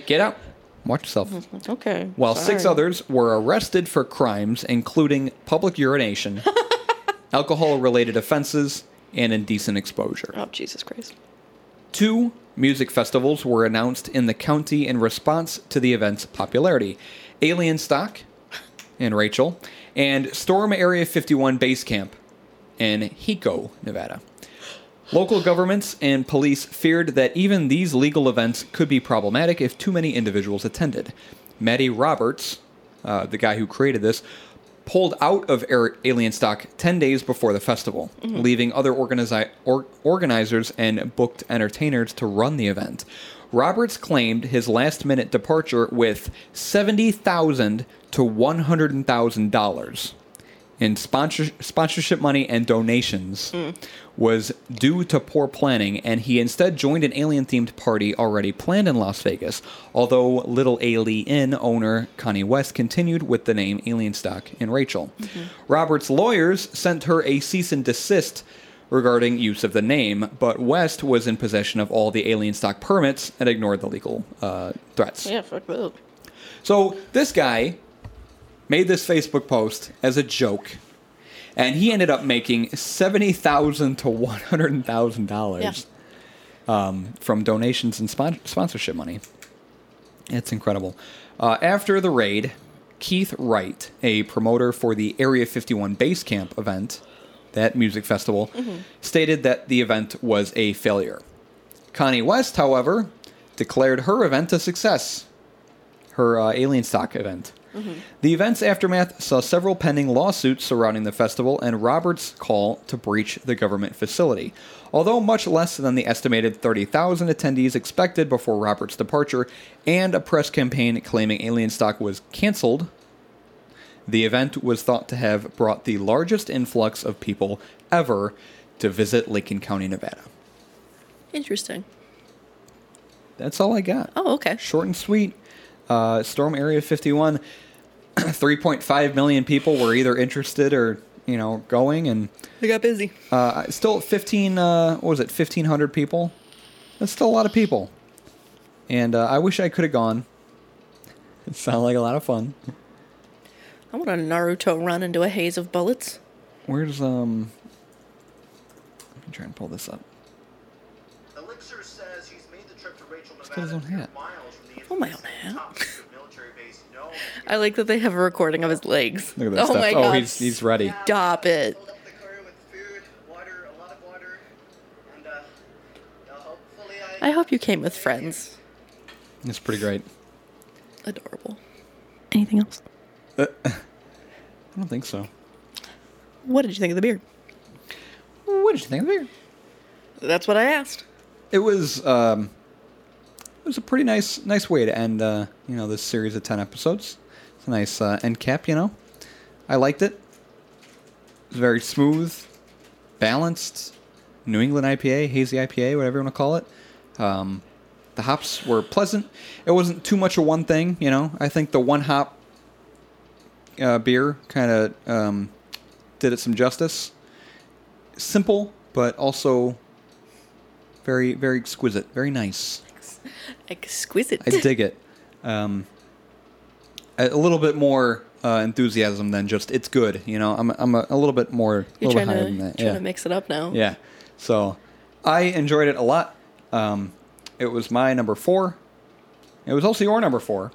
Get out, watch yourself. Mm-hmm. Okay. While six others were arrested for crimes including public urination, alcohol-related offenses, and indecent exposure. Oh, Jesus Christ. Two music festivals were announced in the county in response to the event's popularity Alienstock in Rachel, and Storm Area 51 Base Camp in Hiko, Nevada. Local governments and police feared that even these legal events could be problematic if too many individuals attended. Matty Roberts, uh, the guy who created this, pulled out of Air- Alienstock 10 days before the festival, leaving other organizi- or- organizers and booked entertainers to run the event. Roberts claimed his last minute departure with 70,000 to $100,000 in sponsor- sponsorship money and donations was due to poor planning, and he instead joined an alien themed party already planned in Las Vegas. Although Little Alien Inn owner Connie West continued with the name Alienstock in Rachel. Robert's lawyers sent her a cease and desist regarding use of the name, but West was in possession of all the Alienstock permits and ignored the legal uh, threats. Yeah, fuck that. So this guy made this Facebook post as a joke, and he ended up making seventy thousand to one hundred thousand dollars um, from donations and spon- sponsorship money. It's incredible. Uh, after the raid, Keith Wright, a promoter for the Area 51 Base Camp event, that music festival, stated that the event was a failure. Connie West, however, declared her event a success. Her uh, alien stock event. The event's aftermath saw several pending lawsuits surrounding the festival and Roberts' call to breach the government facility. Although much less than the estimated 30,000 attendees expected before Roberts' departure and a press campaign claiming alien stock was canceled, the event was thought to have brought the largest influx of people ever to visit Lincoln County, Nevada. Interesting. That's all I got. Oh, okay. Short and sweet. Uh, Storm Area 51, 3.5 million people were either interested or, you know, going, and They got busy. uh, still 15, uh, what was it, 1,500 people? That's still a lot of people. And uh, I wish I could have gone. It sounded like a lot of fun. I want a Naruto run into a haze of bullets. Where's, um, let me try and pull this up. Elixir says he's made the trip to Rachel, He's got his own hat. miles from the Oh, my own hat. top secret military base known as I like that they have a recording of his legs. Look at that oh stuff. my oh, god. he's, he's ready. Stop it. Filled up the car with food, water, a lot of water, and uh, uh, hopefully I. I hope you came with friends. It's pretty great. Adorable. Anything else? I don't think so. What did you think of the beer? What did you think of the beer? That's what I asked. It was um, it was a pretty nice nice way to end uh, you know this series of ten episodes. Nice uh, end cap, you know. I liked it. It very smooth, balanced, New England IPA, hazy IPA, whatever you want to call it. Um, the hops were pleasant. It wasn't too much of one thing, you know. I think the one hop uh, beer kind of um, did it some justice. Simple, but also very very exquisite, very nice. Exquisite. I dig it. Um, a little bit more uh, enthusiasm than just it's good. You know, I'm I'm a, a little bit more, You're little trying to than that. trying Yeah, to mix it up now. yeah. So I enjoyed it a lot. Um, it was my number four. It was also your number four.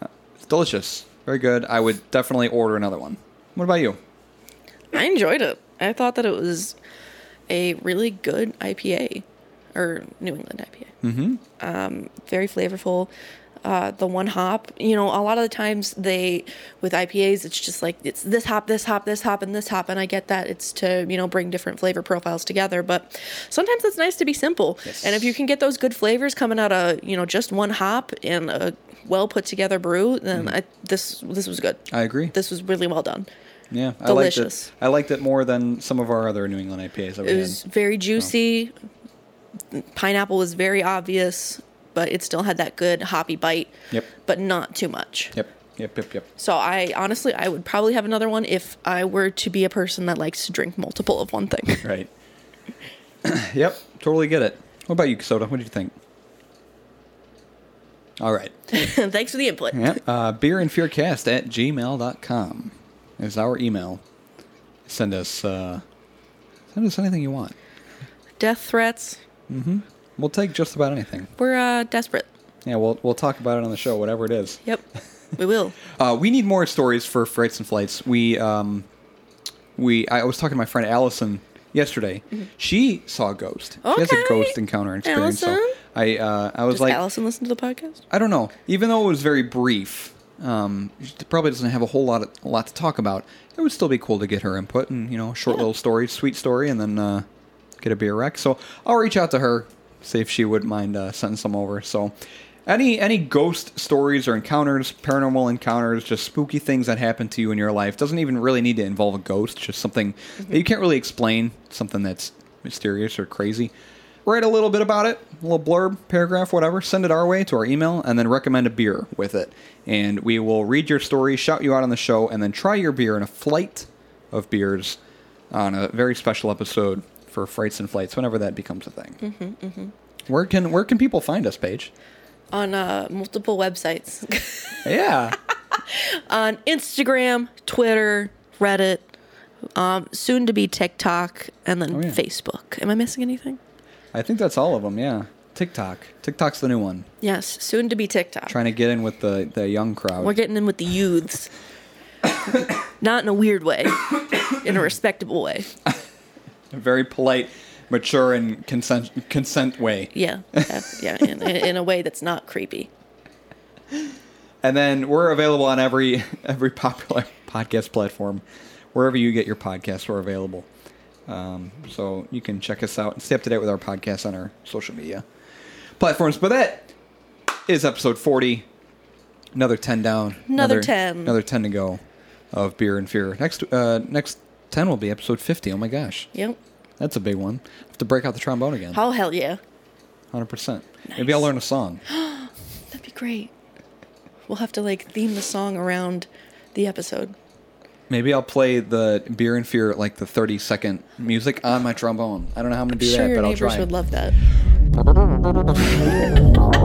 Uh, It's delicious, very good. I would definitely order another one. What about you? I enjoyed it. I thought that it was a really good IPA or New England IPA. Mm-hmm. Um, very flavorful. Uh, the one hop, you know, a lot of the times they with IPAs, it's just like it's this hop, this hop, this hop, and this hop, and I get that it's to you know bring different flavor profiles together. But sometimes it's nice to be simple, and if you can get those good flavors coming out of you know just one hop and a well put together brew, then I, this this was good. I agree. This was really well done. Yeah, I Delicious. liked it. I liked it more than some of our other New England IPAs It was very juicy. Pineapple was very obvious, but it still had that good hoppy bite. Yep. But not too much. Yep, yep, yep, yep. So I honestly I would probably have another one if I were to be a person that likes to drink multiple of one thing. Right. yep, totally get it. What about you, Soda? What did you think? All right. Thanks for the input. Yep. Uh, beerandfearcast at gmail.com is our email. Send us uh, send us anything you want. Death threats. We'll take just about anything. We're uh, desperate. Yeah, we'll we'll talk about it on the show, whatever it is. Yep. We will. Uh, we need more stories for frights and flights. We um, we I was talking to my friend Allison yesterday. She saw a ghost. Okay. She has a Mm-hmm. Ghost encounter experience. So I uh, I was Does like, Allison listen to the podcast? I don't know. Even though it was very brief, um, she probably doesn't have a whole lot of, a lot to talk about. It would still be cool to get her input and you know, short Yeah. little story, sweet story, and then uh, get a beer rec. So I'll reach out to her, see if she wouldn't mind uh, sending some over. So any any ghost stories or encounters, paranormal encounters, just spooky things that happen to you in your life doesn't even really need to involve a ghost. Just something that you can't really explain, something that's mysterious or crazy write a little bit about it, a little blurb, paragraph, whatever. Send it our way to our email, and then recommend a beer with it. And we will read your story, shout you out on the show, and then try your beer in a flight of beers on a very special episode for Frights and Flights, whenever that becomes a thing. Mm-hmm, Where can where can people find us, Paige? On uh, multiple websites. Yeah, on Instagram, Twitter, Reddit, um, soon to be TikTok, and then Oh, yeah. Facebook. Am I missing anything? I think that's all of them. Yeah. TikTok. TikTok's the new one. Yes, soon to be TikTok. Trying to get in with the the young crowd. We're getting in with the youths. Not in a weird way, in a respectable way. Very polite, mature, and consent consent way. Yeah, yeah, in, in a way that's not creepy. And then we're available on every every popular podcast platform, wherever you get your podcasts. We're available, um, so you can check us out and stay up to date with our podcast on our social media platforms. But that is episode forty. Another ten down. Another 10. Another ten to go of beer and fear. Next uh, next ten will be episode fifty. Oh my gosh, Yep. that's a big one. Have to break out the trombone again. Oh hell yeah, Hundred percent. Maybe I'll learn a song. that'd be great. We'll have to like theme the song around the episode. Maybe I'll play the beer and fear like the thirty second music on my trombone. I don't know how I'm gonna do sure that, but I'll try. neighbors try. would love that.